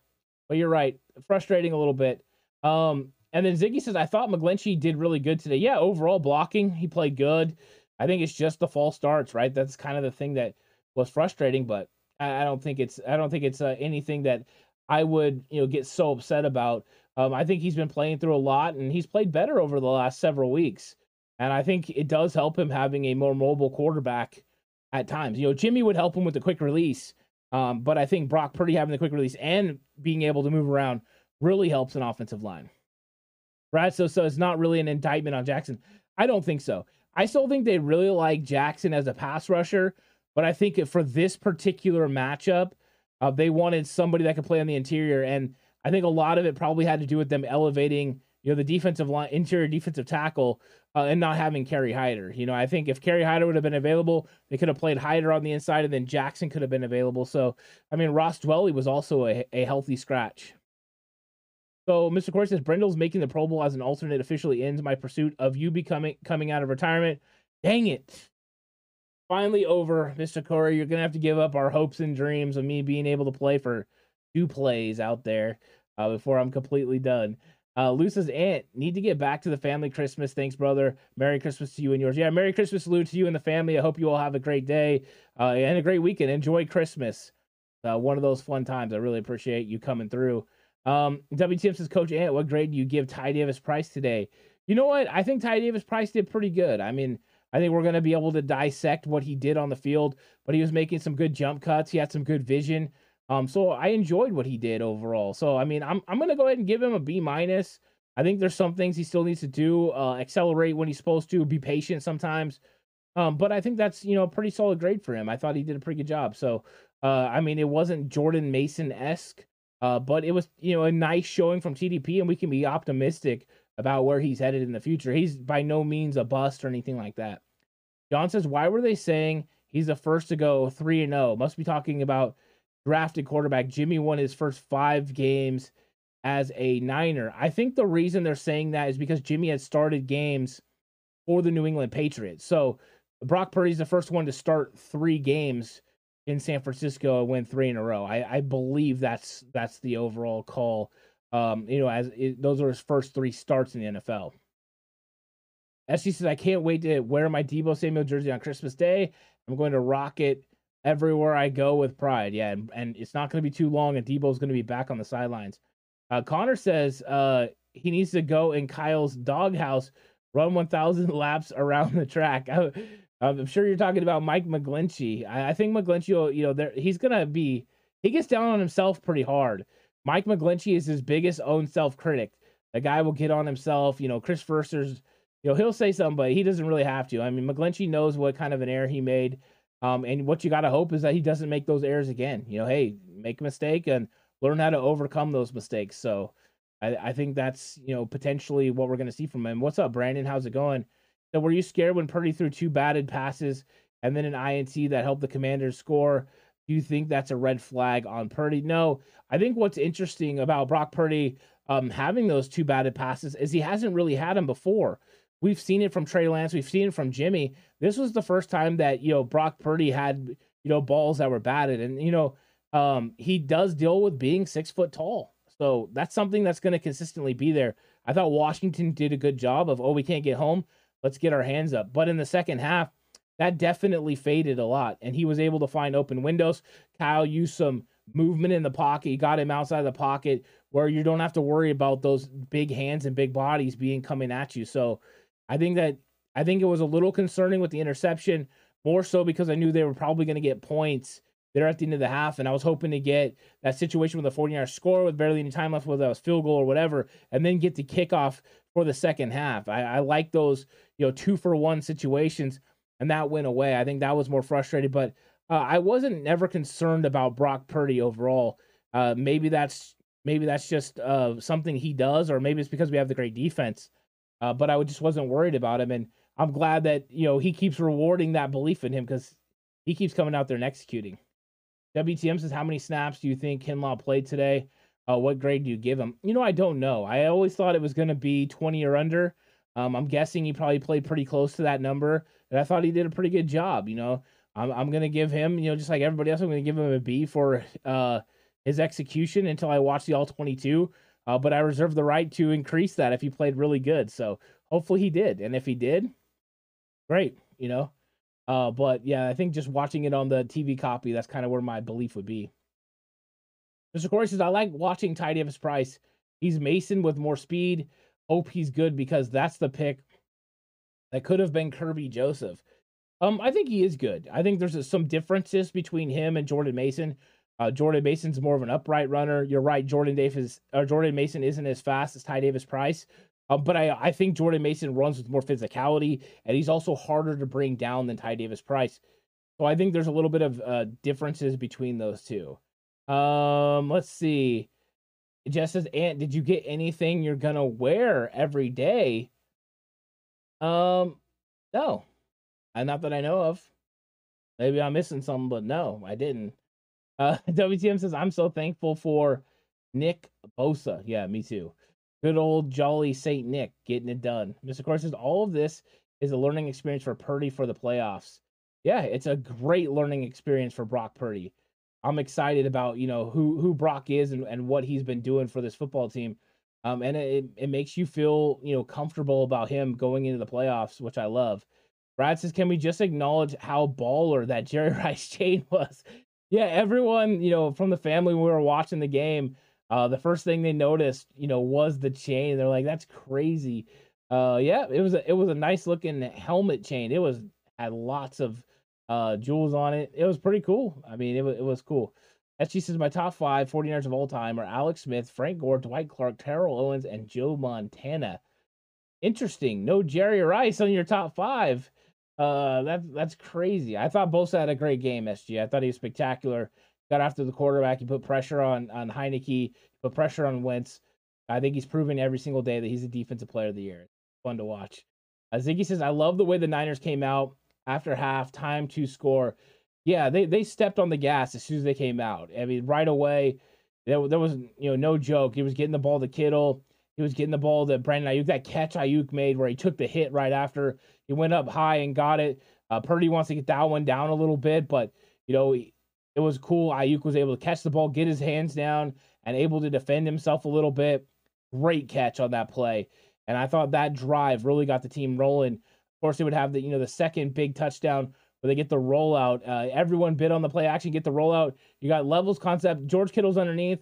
But you're right, frustrating a little bit. Um, and then Ziggy says, I thought McGlinchey did really good today. Yeah, overall blocking, he played good. I think it's just the false starts, right? That's kind of the thing that was frustrating, but I, I don't think it's I don't think it's uh, anything that I would you know get so upset about. Um, I think he's been playing through a lot, and he's played better over the last several weeks. And I think it does help him having a more mobile quarterback at times. You know, Jimmy would help him with the quick release, um, but I think Brock Purdy having the quick release and being able to move around really helps an offensive line. Right? So, so it's not really an indictment on Jackson. I don't think so. I still think they really like Jackson as a pass rusher, but I think for this particular matchup, uh, they wanted somebody that could play on the interior. And I think a lot of it probably had to do with them elevating, you know, the defensive line, interior defensive tackle, uh, and not having Kerry Hyder. You know, I think if Kerry Hyder would have been available, they could have played Hyder on the inside, and then Jackson could have been available. So, I mean, Ross Dwelley was also a, a healthy scratch. So, Mr. Corey says Brendel's making the Pro Bowl as an alternate officially ends my pursuit of you becoming coming out of retirement. Dang it! Finally over, Mr. Corey. You're gonna have to give up our hopes and dreams of me being able to play for two plays out there uh, before I'm completely done. Uh, Luce's aunt need to get back to the family Christmas. Thanks, brother. Merry Christmas to you and yours. Yeah, Merry Christmas, Lou, to you and the family. I hope you all have a great day uh, and a great weekend. Enjoy Christmas. Uh, one of those fun times. I really appreciate you coming through. Um, WTM says, Coach Ant, what grade do you give Ty Davis Price today? You know what? I think Ty Davis Price did pretty good. I mean, I think we're going to be able to dissect what he did on the field, but he was making some good jump cuts. He had some good vision. Um, so I enjoyed what he did overall. So I mean, I'm I'm gonna go ahead and give him a B minus. I think there's some things he still needs to do. Uh, accelerate when he's supposed to. Be patient sometimes. Um, but I think that's you know a pretty solid grade for him. I thought he did a pretty good job. So uh, I mean, it wasn't Jordan Mason esque, uh, but it was you know a nice showing from TDP, and we can be optimistic about where he's headed in the future. He's by no means a bust or anything like that. John says, why were they saying he's the first to go three and zero? Oh? Must be talking about drafted quarterback. Jimmy won his first five games as a Niner. I think the reason they're saying that is because Jimmy had started games for the New England Patriots. So Brock Purdy's the first one to start three games in San Francisco and win three in a row. I, I believe that's that's the overall call Um, you know, as it, those are his first three starts in the NFL. SG says, I can't wait to wear my Deebo Samuel jersey on Christmas Day. I'm going to rock it everywhere I go with pride. Yeah, and, and it's not going to be too long, and Deebo's going to be back on the sidelines. Uh, Connor says uh, he needs to go in Kyle's doghouse, run 1,000 laps around the track. I'm sure you're talking about Mike McGlinchey. I, I think McGlinchey, you know, there he's to be, he gets down on himself pretty hard. Mike McGlinchey is his biggest own self critic. The guy will get on himself. You know, Chris Foerster's you know, he'll say something, but he doesn't really have to. I mean, McGlinchey knows what kind of an error he made. Um, and what you got to hope is that he doesn't make those errors again. You know, hey, make a mistake and learn how to overcome those mistakes. So I, I think that's, you know, potentially what we're going to see from him. What's up, Brandon? How's it going? So were you scared when Purdy threw two batted passes and then an INT that helped the commanders score? Do you think that's a red flag on Purdy? No. I think what's interesting about Brock Purdy um, having those two batted passes is he hasn't really had them before. We've seen it from Trey Lance. We've seen it from Jimmy. This was the first time that you know Brock Purdy had you know balls that were batted, and you know um, he does deal with being six foot tall. So that's something that's going to consistently be there. I thought Washington did a good job of oh we can't get home, let's get our hands up. But in the second half, that definitely faded a lot, and he was able to find open windows. Kyle used some movement in the pocket. He got him outside of the pocket where you don't have to worry about those big hands and big bodies being coming at you. So I think that I think it was a little concerning with the interception, more so because I knew they were probably going to get points there at the end of the half, and I was hoping to get that situation with a 40 yard score with barely any time left, whether that was field goal or whatever, and then get the kickoff for the second half. I, I like those, you know, two for one situations, and that went away. I think that was more frustrating, but uh, I wasn't never concerned about Brock Purdy overall. Uh, maybe that's maybe that's just uh, something he does, or maybe it's because we have the great defense. Uh, but I just wasn't worried about him, and I'm glad that you know he keeps rewarding that belief in him because he keeps coming out there and executing. WTM says, "How many snaps do you think Kinlaw played today? Uh, what grade do you give him?" You know, I don't know. I always thought it was going to be 20 or under. Um, I'm guessing he probably played pretty close to that number, and I thought he did a pretty good job. You know, I'm I'm going to give him, you know, just like everybody else, I'm going to give him a B for uh, his execution until I watch the all 22. Uh, but I reserve the right to increase that if he played really good. So hopefully he did. And if he did, great, you know. Uh, but yeah, I think just watching it on the TV copy, that's kind of where my belief would be. Mr. Corey says, I like watching Ty Davis Price. He's Mason with more speed. Hope he's good because that's the pick that could have been Kerby Joseph. Um, I think he is good. I think there's some differences between him and Jordan Mason. Uh, Jordan Mason's more of an upright runner. You're right. Jordan Davis or Jordan Mason isn't as fast as Ty Davis Price. Uh, but I, I think Jordan Mason runs with more physicality, and he's also harder to bring down than Ty Davis Price. So I think there's a little bit of uh, differences between those two. Um, let's see. Just says, Ant, did you get anything you're gonna wear every day? Um, no, not that I know of. Maybe I'm missing something, but no, I didn't. Uh, WTM says, I'm so thankful for Nick Bosa. Yeah, me too. Good old jolly Saint Nick getting it done. Mr. Course says, all of this is a learning experience for Purdy for the playoffs. Yeah, it's a great learning experience for Brock Purdy. I'm excited about, you know, who who Brock is and, and what he's been doing for this football team. Um, and it, it makes you feel, you know, comfortable about him going into the playoffs, which I love. Brad says, can we just acknowledge how baller that Jerry Rice chain was? yeah, everyone, you know, from the family when we were watching the game, uh, the first thing they noticed, you know, was the chain. They're like, "That's crazy." Uh, yeah, it was a, it was a nice looking helmet chain. It was had lots of uh jewels on it. It was pretty cool. I mean, it was it was cool. SG says my top five 49ers of all time are Alex Smith, Frank Gore, Dwight Clark, Terrell Owens, and Joe Montana. Interesting. No Jerry Rice on your top five. Uh, that's that's crazy. I thought Bosa had a great game, SG. I thought he was spectacular. Got after the quarterback. He put pressure on on Heinicke. Put pressure on Wentz. I think he's proven every single day that he's a defensive player of the year. Fun to watch. Uh, Ziggy says, "I love the way the Niners came out after half, time to score. Yeah, they they stepped on the gas as soon as they came out. I mean, right away, there, there was you know no joke. He was getting the ball to Kittle. He was getting the ball to Brandon Aiyuk. That catch Aiyuk made where he took the hit right after he went up high and got it. Uh, Purdy wants to get that one down a little bit, but you know it it was cool. Aiyuk was able to catch the ball, get his hands down, and able to defend himself a little bit. Great catch on that play. And I thought that drive really got the team rolling. Of course, they would have the you know the second big touchdown where they get the rollout. Uh, everyone bid on the play action, get the rollout. You got levels concept. George Kittle's underneath.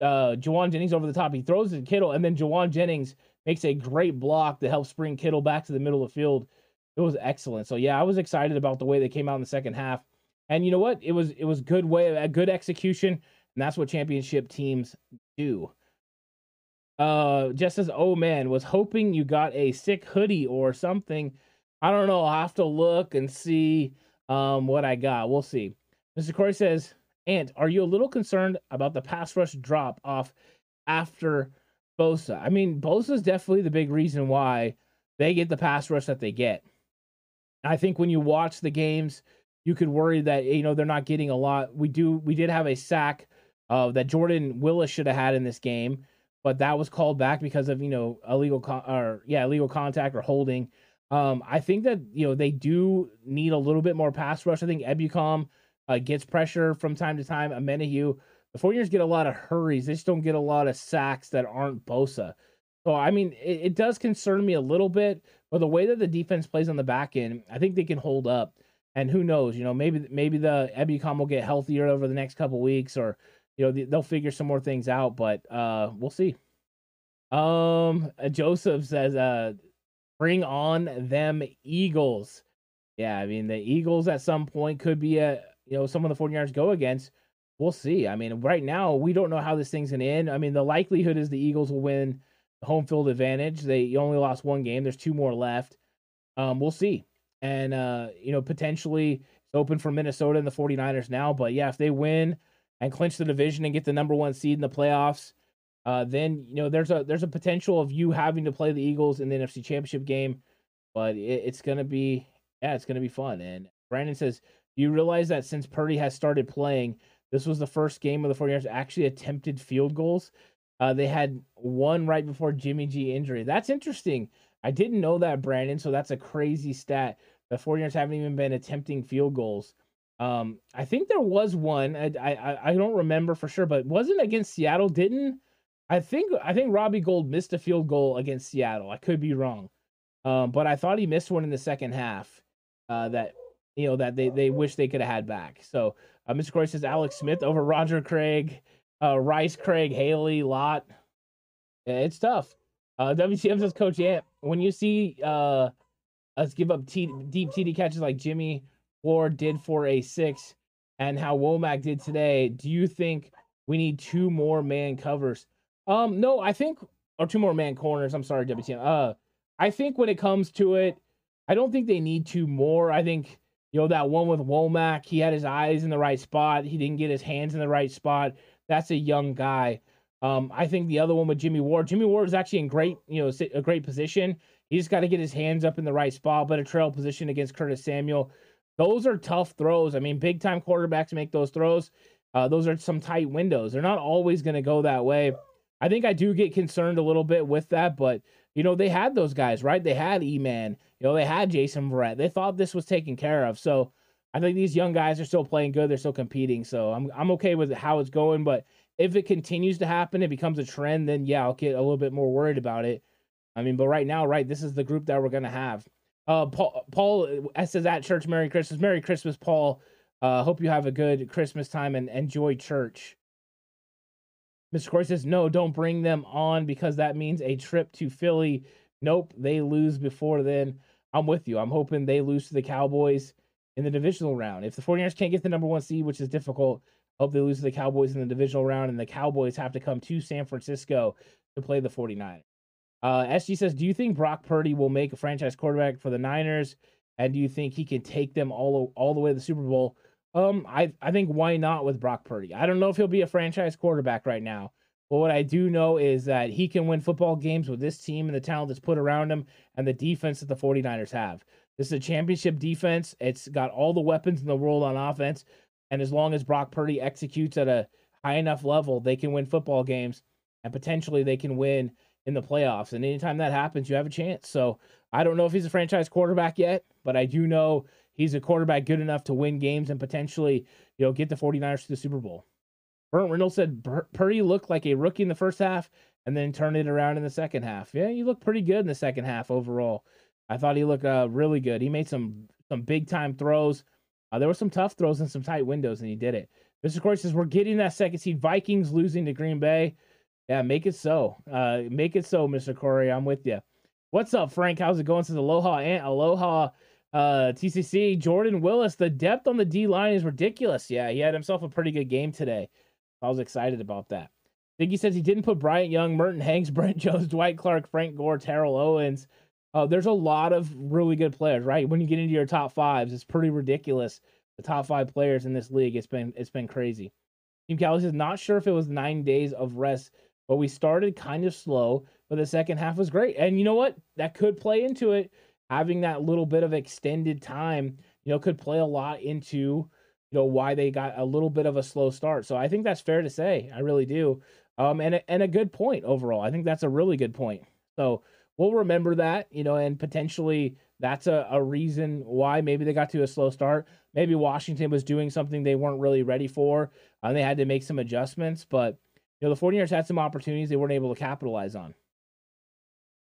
Uh, Jauan Jennings over the top. He throws it to Kittle, and then Jauan Jennings makes a great block that helps bring Kittle back to the middle of the field. It was excellent. So yeah, I was excited about the way they came out in the second half. And you know what? It was it was good way a good execution, and that's what championship teams do. Uh, just as oh man, was hoping you got a sick hoodie or something. I don't know. I'll have to look and see um what I got. We'll see. Mr. Corey says, Ant, are you a little concerned about the pass rush drop off after Bosa? I mean, Bosa is definitely the big reason why they get the pass rush that they get. I think when you watch the games, you could worry that you know they're not getting a lot. We do we did have a sack uh, that Jordan Willis should have had in this game, but that was called back because of you know illegal con- or yeah illegal contact or holding. Um, I think that you know they do need a little bit more pass rush. I think Ebukam uh, gets pressure from time to time. Omenihu, the 49ers get a lot of hurries. They just don't get a lot of sacks that aren't Bosa. So I mean, it, it does concern me a little bit, but the way that the defense plays on the back end, I think they can hold up. And who knows? You know, maybe maybe the Ebukam will get healthier over the next couple weeks, or you know they'll figure some more things out. But uh, we'll see. Um, Joseph says, uh, bring on them Eagles. Yeah, I mean the Eagles at some point could be a you know some of the 49ers go against. We'll see. I mean, right now we don't know how this thing's gonna end. I mean, the likelihood is the Eagles will win the home field advantage. They only lost one game. There's two more left. Um, we'll see. And uh, you know, potentially it's open for Minnesota and the 49ers now. But yeah, if they win and clinch the division and get the number one seed in the playoffs, uh, then you know there's a there's a potential of you having to play the Eagles in the NFC Championship game. But it, it's gonna be yeah, it's gonna be fun. And Brandon says, Do you realize that since Purdy has started playing, this was the first game of the 49ers actually attempted field goals? Uh, they had one right before Jimmy G injury. That's interesting. I didn't know that, Brandon. So that's a crazy stat. The 49ers haven't even been attempting field goals. Um, I think there was one. I, I I don't remember for sure, but wasn't against Seattle. Didn't I think I think Robbie Gould missed a field goal against Seattle. I could be wrong, um, but I thought he missed one in the second half. Uh, that you know that they they wish they could have had back. So uh, Mr. Corey says Alex Smith over Roger Craig, uh, Rice, Craig, Haley, Lott. Yeah, it's tough. Uh, says Coach Ant, when you see uh, us give up T- deep TD catches like Jimmy Ward did for a six, and how Womack did today, do you think we need two more man covers? Um, no, I think or two more man corners. I'm sorry, WTM. Uh, I think when it comes to it, I don't think they need two more. I think you know that one with Womack, he had his eyes in the right spot. He didn't get his hands in the right spot. That's a young guy. Um, I think the other one with Jimmy Ward, Jimmy Ward is actually in great, you know, a great position. He's got to get his hands up in the right spot, but a trail position against Curtis Samuel. Those are tough throws. I mean, big time quarterbacks make those throws. Uh, those are some tight windows. They're not always going to go that way. I think I do get concerned a little bit with that, but you know, they had those guys, right? They had E Man, you know, they had Jason Verrett. They thought this was taken care of. So I think these young guys are still playing good. They're still competing. So I'm I'm okay with how it's going. But if it continues to happen, it becomes a trend, then yeah, I'll get a little bit more worried about it. I mean, but right now, right, this is the group that we're gonna have. Uh, Paul, Paul uh, says at church, Merry Christmas, Merry Christmas, Paul. Uh, hope you have a good Christmas time and enjoy church. Mr. Corey says, no, don't bring them on because that means a trip to Philly. Nope, they lose before then. I'm with you. I'm hoping they lose to the Cowboys in the divisional round. If the 49ers can't get the number one seed, which is difficult, hope they lose to the Cowboys in the divisional round, and the Cowboys have to come to San Francisco to play the 49ers. Uh, SG says, Do you think Brock Purdy will make a franchise quarterback for the Niners? And do you think he can take them all, all the way to the Super Bowl? Um, I I think why not with Brock Purdy? I don't know if he'll be a franchise quarterback right now, but what I do know is that he can win football games with this team and the talent that's put around him and the defense that the 49ers have. This is a championship defense. It's got all the weapons in the world on offense, and as long as Brock Purdy executes at a high enough level, they can win football games and potentially they can win in the playoffs. And anytime that happens, you have a chance. So I don't know if he's a franchise quarterback yet, but I do know he's a quarterback good enough to win games and potentially, you know, get the 49ers to the Super Bowl. Burnt Reynolds said Purdy looked like a rookie in the first half and then turned it around in the second half. Yeah, he looked pretty good in the second half overall. I thought he looked uh, really good. He made some some big time throws. Uh, there were some tough throws and some tight windows, and he did it. Mr. Corey says we're getting that second seed. Vikings losing to Green Bay. Yeah, make it so. Uh, make it so, Mr. Corey. I'm with you. What's up, Frank? How's it going? Says Aloha and Aloha uh, TCC. Jordan Willis. The depth on the D line is ridiculous. Yeah, he had himself a pretty good game today. I was excited about that. Diggy says he didn't put Bryant Young, Merton Hanks, Brent Jones, Dwight Clark, Frank Gore, Terrell Owens. Uh, there's a lot of really good players, right? When you get into your top fives, it's pretty ridiculous. The top five players in this league, it's been it's been crazy. Team Cali says not sure if it was nine days of rest but we started kind of slow, but the second half was great. And you know what? That could play into it. Having that little bit of extended time, you know, could play a lot into, you know, why they got a little bit of a slow start. So I think that's fair to say. I really do. Um, and and a good point overall. I think that's a really good point. So we'll remember that, you know, and potentially that's a, a reason why maybe they got to a slow start. Maybe Washington was doing something they weren't really ready for, and they had to make some adjustments. But you know, the 49ers had some opportunities they weren't able to capitalize on.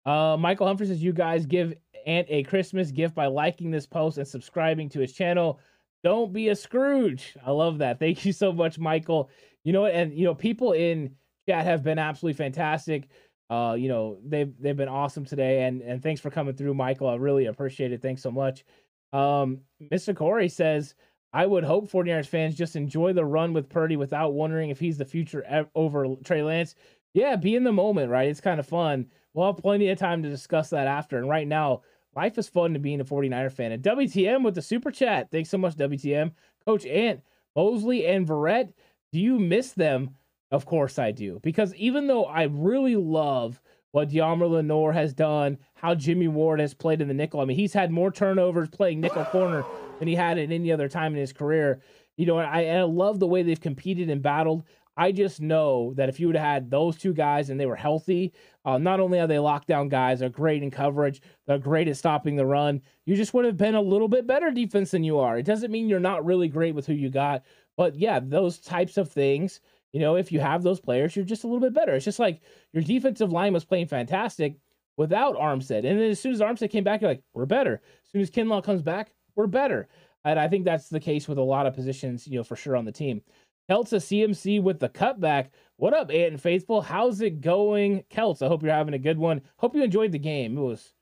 Uh, Michael Humphrey says, You guys give Ant a Christmas gift by liking this post and subscribing to his channel. Don't be a Scrooge. I love that. Thank you so much, Michael. You know what? And, you know, people in chat have been absolutely fantastic. Uh, you know, they've they've been awesome today. And and thanks for coming through, Michael. I really appreciate it. Thanks so much. Um, Mr. Corey says, I would hope 49ers fans just enjoy the run with Purdy without wondering if he's the future over Trey Lance. Yeah, be in the moment, right? It's kind of fun. We'll have plenty of time to discuss that after. And right now, life is fun to being a 49er fan. And WTM with the super chat. Thanks so much, WTM. Coach Ant, Mosley, and Verrett, do you miss them? Of course I do. Because even though I really love what Deommodore Lenoir has done, how Jimmy Ward has played in the nickel, I mean, he's had more turnovers playing nickel corner than he had at any other time in his career. You know, I, I love the way they've competed and battled. I just know that if you would have had those two guys and they were healthy, uh, not only are they lockdown guys, they're great in coverage, they're great at stopping the run. You just would have been a little bit better defense than you are. It doesn't mean you're not really great with who you got, but yeah, those types of things. You know, if you have those players, you're just a little bit better. It's just like your defensive line was playing fantastic without Armstead, and then as soon as Armstead came back, you're like, we're better. As soon as Kinlaw comes back, we're better. And I think that's the case with a lot of positions, you know, for sure on the team. Kelts a CMC with the cutback. What up, Ant and Faithful? How's it going? Kelts, I hope you're having a good one. Hope you enjoyed the game. It was,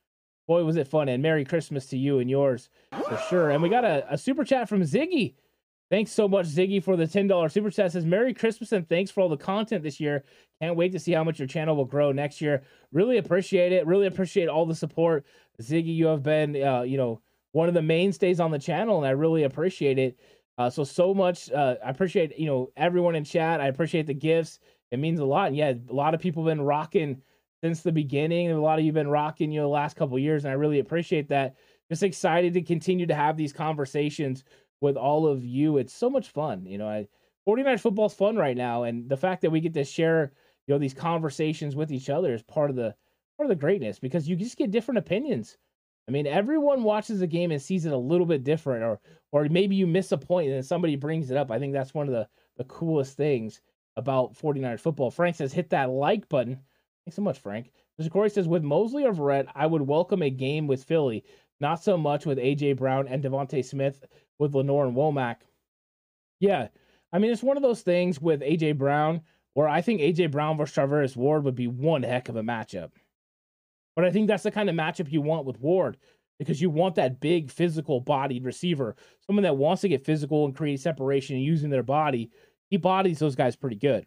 boy, was it fun. And Merry Christmas to you and yours for sure. And we got a, a super chat from Ziggy. Thanks so much, Ziggy, for the $10 super chat. It says, Merry Christmas and thanks for all the content this year. Can't wait to see how much your channel will grow next year. Really appreciate it. Really appreciate all the support. Ziggy, you have been, uh, you know, one of the mainstays on the channel, and I really appreciate it. Uh, so so much. Uh, I appreciate you know everyone in chat. I appreciate the gifts. It means a lot. And yeah, a lot of people have been rocking since the beginning. A lot of you've been rocking you know the last couple years, and I really appreciate that. Just excited to continue to have these conversations with all of you. It's so much fun. You know, I 49ers football's fun right now, and the fact that we get to share you know these conversations with each other is part of the part of the greatness because you just get different opinions I mean, everyone watches the game and sees it a little bit different, or or maybe you miss a point and then somebody brings it up. I think that's one of the, the coolest things about 49ers football. Frank says, hit that like button. Thanks so much, Frank. Mr. Corey says, with Mosley or Verrett, I would welcome a game with Philly, not so much with A.J. Brown and DeVonta Smith with Lenoir and Womack. Yeah, I mean, it's one of those things with A.J. Brown where I think A.J. Brown versus Charvarius Ward would be one heck of a matchup. But I think that's the kind of matchup you want with Ward because you want that big physical bodied receiver, someone that wants to get physical and create separation and using their body. He bodies those guys pretty good.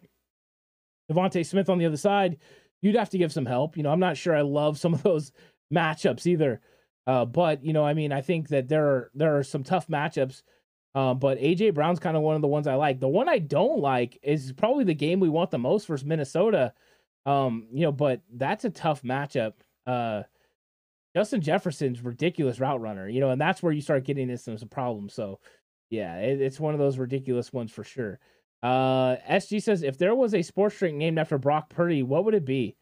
DeVonta Smith on the other side, you'd have to give some help. You know, I'm not sure I love some of those matchups either. Uh, but you know, I mean, I think that there are there are some tough matchups. Uh, but AJ Brown's kind of one of the ones I like. The one I don't like is probably the game we want the most versus Minnesota. Um, you know, but that's a tough matchup uh, Justin Jefferson's ridiculous route runner, you know, and that's where you start getting this into some problems. So, yeah, it, it's one of those ridiculous ones for sure. Uh, SG says if there was a sports drink named after Brock Purdy, what would it be?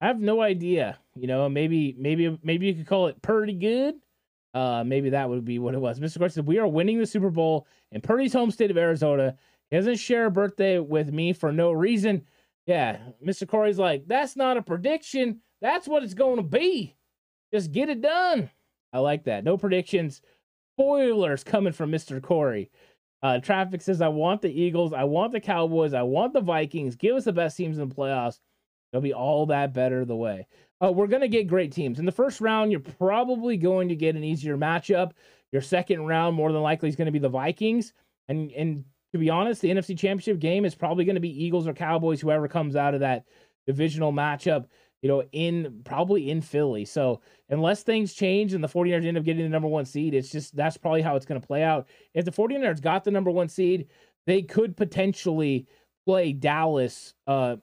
I have no idea. You know, maybe maybe maybe you could call it Purdy Good. Uh, maybe that would be what it was. Mr. Corey said, We are winning the Super Bowl in Purdy's home state of Arizona. He doesn't share a birthday with me for no reason. Yeah, Mr. Corey's like, That's not a prediction. That's what it's going to be. Just get it done. I like that. No predictions. Spoilers coming from Mr. Corey. Uh, Traffic says, I want the Eagles. I want the Cowboys. I want the Vikings. Give us the best teams in the playoffs. It'll be all that better the way. Uh, we're going to get great teams. In the first round, you're probably going to get an easier matchup. Your second round, more than likely, is going to be the Vikings. And, and to be honest, the NFC Championship game is probably going to be Eagles or Cowboys, whoever comes out of that divisional matchup you know, in probably in Philly. So unless things change and the 49ers end up getting the number one seed, it's just that's probably how it's going to play out. If the 49ers got the number one seed, they could potentially play Dallas, uh,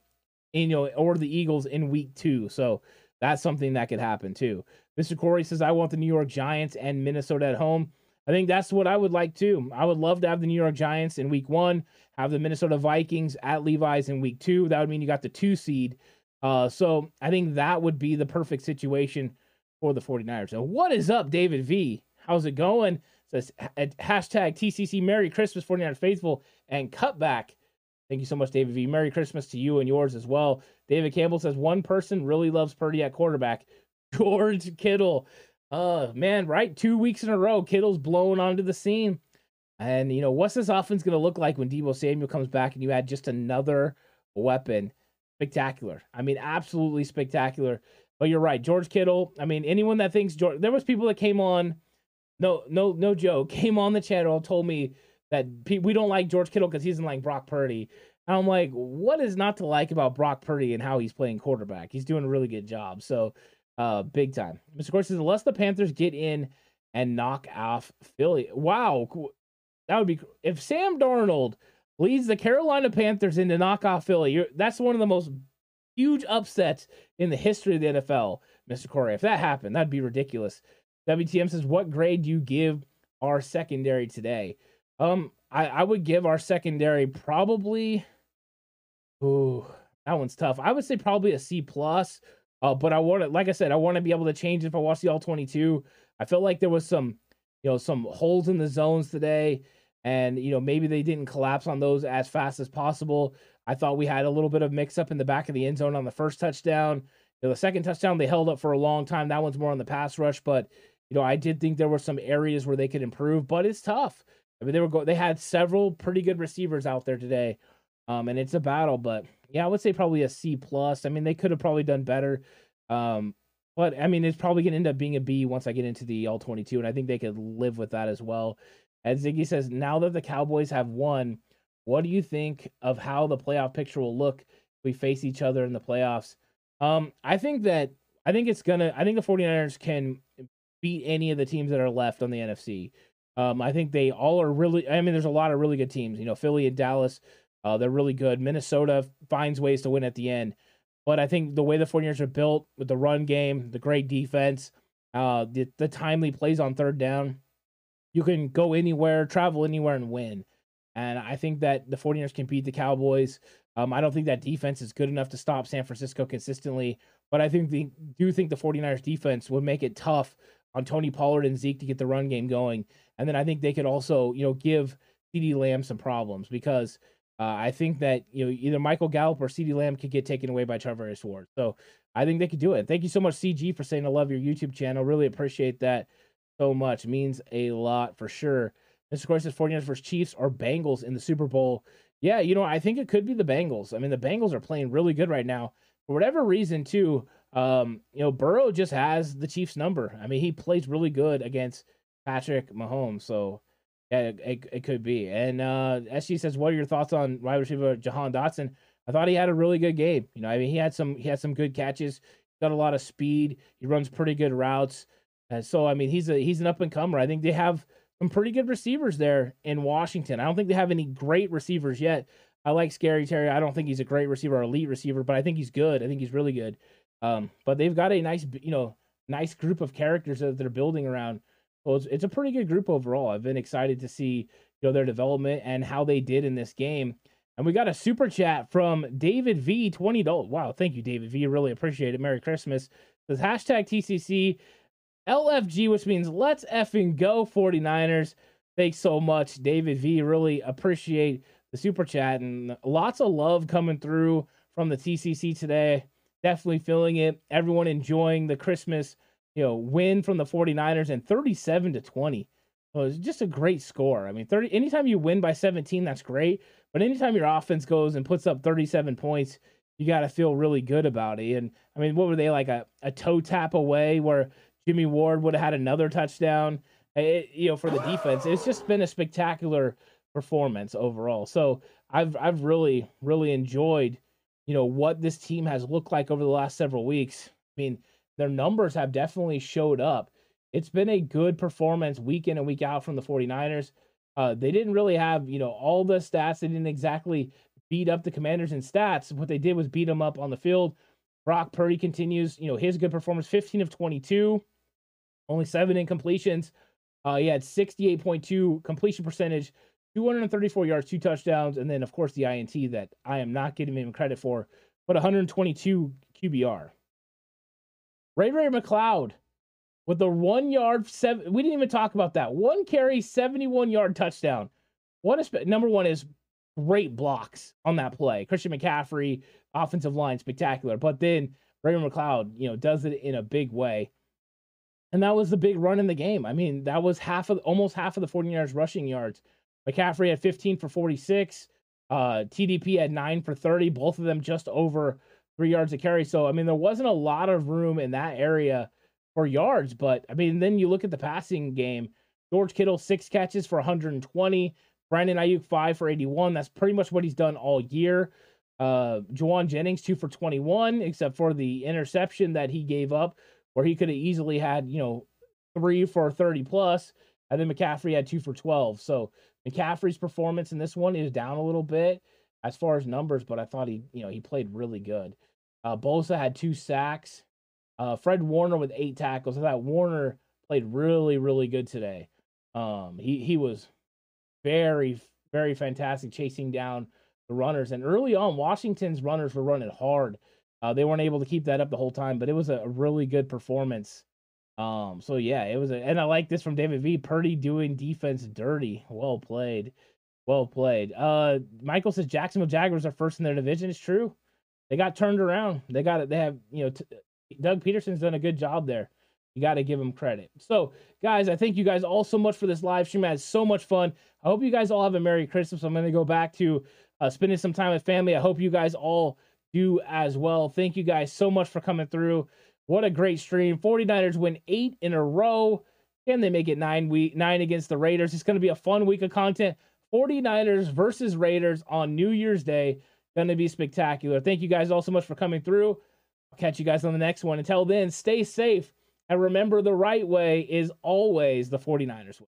in, you know, or the Eagles in week two. So that's something that could happen too. Mr. Corey says, I want the New York Giants and Minnesota at home. I think that's what I would like too. I would love to have the New York Giants in week one, have the Minnesota Vikings at Levi's in week two. That would mean you got the two seed uh, so I think that would be the perfect situation for the 49ers. So what is up, David V? How's it going? says hashtag TCC Merry Christmas 49ers faithful and cutback. Thank you so much, David V. Merry Christmas to you and yours as well. David Campbell says one person really loves Purdy at quarterback, George Kittle. Uh man, right? Two weeks in a row, Kittle's blown onto the scene. And you know, what's this offense gonna look like when Deebo Samuel comes back and you add just another weapon? Spectacular. I mean, absolutely spectacular. But you're right, George Kittle. I mean, anyone that thinks George, there was people that came on, no, no, no joke, came on the channel told me that we don't like George Kittle because he doesn't like Brock Purdy. And I'm like, what is not to like about Brock Purdy and how he's playing quarterback? He's doing a really good job. So, uh, big time. Mr. Course says, unless the Panthers get in and knock off Philly. Wow, that would be if Sam Darnold leads the Carolina Panthers into knockoff Philly. You're, that's one of the most huge upsets in the history of the NFL, Mr. Corey. If that happened, that'd be ridiculous. WTM says, "What grade do you give our secondary today?" Um, I, I would give our secondary probably. Ooh, that one's tough. I would say probably a C plus. Uh, but I want to, like I said, I want to be able to change if I watch the all twenty two. I felt like there was some, you know, some holes in the zones today and you know maybe they didn't collapse on those as fast as possible. I thought we had a little bit of mix up in the back of the end zone on the first touchdown. You know, the second touchdown they held up for a long time. That one's more on the pass rush, but you know I did think there were some areas where they could improve, but it's tough. I mean they were go- they had several pretty good receivers out there today, um, and it's a battle. But yeah, I would say probably a C plus. I mean they could have probably done better. Um, but I mean, it's probably going to end up being a B once I get into the all 22, and I think they could live with that as well. And Ziggy says, now that the Cowboys have won, what do you think of how the playoff picture will look if we face each other in the playoffs? Um, I think that I think it's gonna I think the 49ers can beat any of the teams that are left on the NFC. Um, I think they all are really I mean, there's a lot of really good teams. You know, Philly and Dallas, uh, they're really good. Minnesota finds ways to win at the end. But I think the way the 49ers are built with the run game, the great defense, uh, the, the timely plays on third down, you can go anywhere, travel anywhere, and win. And I think that the 49ers can beat the Cowboys. Um, I don't think that defense is good enough to stop San Francisco consistently, but I think the do think the 49ers defense would make it tough on Tony Pollard and Zeke to get the run game going. And then I think they could also, you know, give CeeDee Lamb some problems because uh, I think that, you know, either Michael Gallup or CeeDee Lamb could get taken away by Charvarius Ward. So I think they could do it. Thank you so much, CG, for saying I love your YouTube channel. Really appreciate that so much. It means a lot for sure. Mr. Corey says 49ers versus Chiefs or Bengals in the Super Bowl. Yeah, you know, I think it could be the Bengals. I mean, the Bengals are playing really good right now. For whatever reason, too, um, you know, Burrow just has the Chiefs number. I mean, he plays really good against Patrick Mahomes. So, yeah, it, it, could be. And uh, SG says, what are your thoughts on wide receiver Jahan Dotson? I thought he had a really good game. You know, I mean, he had some he had some good catches. Got a lot of speed. He runs pretty good routes. And so I mean he's a he's an up and comer. I think they have some pretty good receivers there in Washington. I don't think they have any great receivers yet. I like Scary Terry. I don't think he's a great receiver or elite receiver, but I think he's good. I think he's really good. Um, but they've got a nice, you know, nice group of characters that they're building around. So it's, it's a pretty good group overall. I've been excited to see, you know, their development and how they did in this game. And we got a super chat from David V, twenty dollars. Wow, thank you, David V. Really appreciate it. Merry Christmas. Says hashtag TCC LFG, which means let's effing go 49ers. Thanks so much, David V. Really appreciate the super chat and lots of love coming through from the TCC today. Definitely feeling it. Everyone enjoying the Christmas, you know, win from the 49ers and 37 to 20. It was just a great score. I mean, 30 anytime you win by 17, that's great. But anytime your offense goes and puts up 37 points, you got to feel really good about it. And I mean, what were they like a, a toe tap away where Jimmy Ward would have had another touchdown? It, you know, for the defense, it's just been a spectacular performance overall. So I've I've really really enjoyed, you know, what this team has looked like over the last several weeks. I mean, their numbers have definitely showed up. It's been a good performance week in and week out from the 49ers. Uh, they didn't really have, you know, all the stats. They didn't exactly beat up the Commanders in stats. What they did was beat them up on the field. Brock Purdy continues, you know, his good performance 15 of 22, only seven incompletions. Uh, he had 68.2 completion percentage, 234 yards, two touchdowns, and then, of course, the INT that I am not giving him credit for, but 122 QBR. Ray Ray McCloud with the one yard, seven. We didn't even talk about that. One carry, 71 yard touchdown. What a number one is great blocks on that play. Christian McCaffrey, offensive line, spectacular. But then Ray McCloud, you know, does it in a big way. And that was the big run in the game. I mean, that was half of almost half of the 40 yards rushing yards. McCaffrey had 15 for 46. Uh, TDP had nine for 30, both of them just over three yards of carry. So, I mean, there wasn't a lot of room in that area for yards. But, I mean, then you look at the passing game. George Kittle, six catches for 120. Brandon Aiyuk, five for 81. That's pretty much what he's done all year. Uh, Jauan Jennings, two for 21, except for the interception that he gave up, where he could have easily had, you know, three for 30 plus, And then McCaffrey had two for 12. So McCaffrey's performance in this one is down a little bit as far as numbers, but I thought he, you know, he played really good. Uh, Bosa had two sacks. Uh, Fred Warner with eight tackles. I thought Warner played really, really good today. Um, he he was very, very fantastic chasing down the runners. And early on, Washington's runners were running hard. Uh, they weren't able to keep that up the whole time, but it was a really good performance. Um, so yeah, it was, a, and I like this from David V. Purdy doing defense dirty. Well played, well played. Uh, Michael says Jacksonville Jaguars are first in their division. It's true. They got turned around. They got it. They have, you know, t- Doug Pederson's done a good job there. You got to give him credit. So, guys, I thank you guys all so much for this live stream. I had so much fun. I hope you guys all have a Merry Christmas. I'm going to go back to uh, spending some time with family. I hope you guys all do as well. Thank you guys so much for coming through. What a great stream. 49ers win eight in a row. Can they make it nine week nine against the Raiders? It's going to be a fun week of content. 49ers versus Raiders on New Year's Day. Going to be spectacular. Thank you guys all so much for coming through. I'll catch you guys on the next one. Until then, stay safe and remember, the right way is always the 49ers way.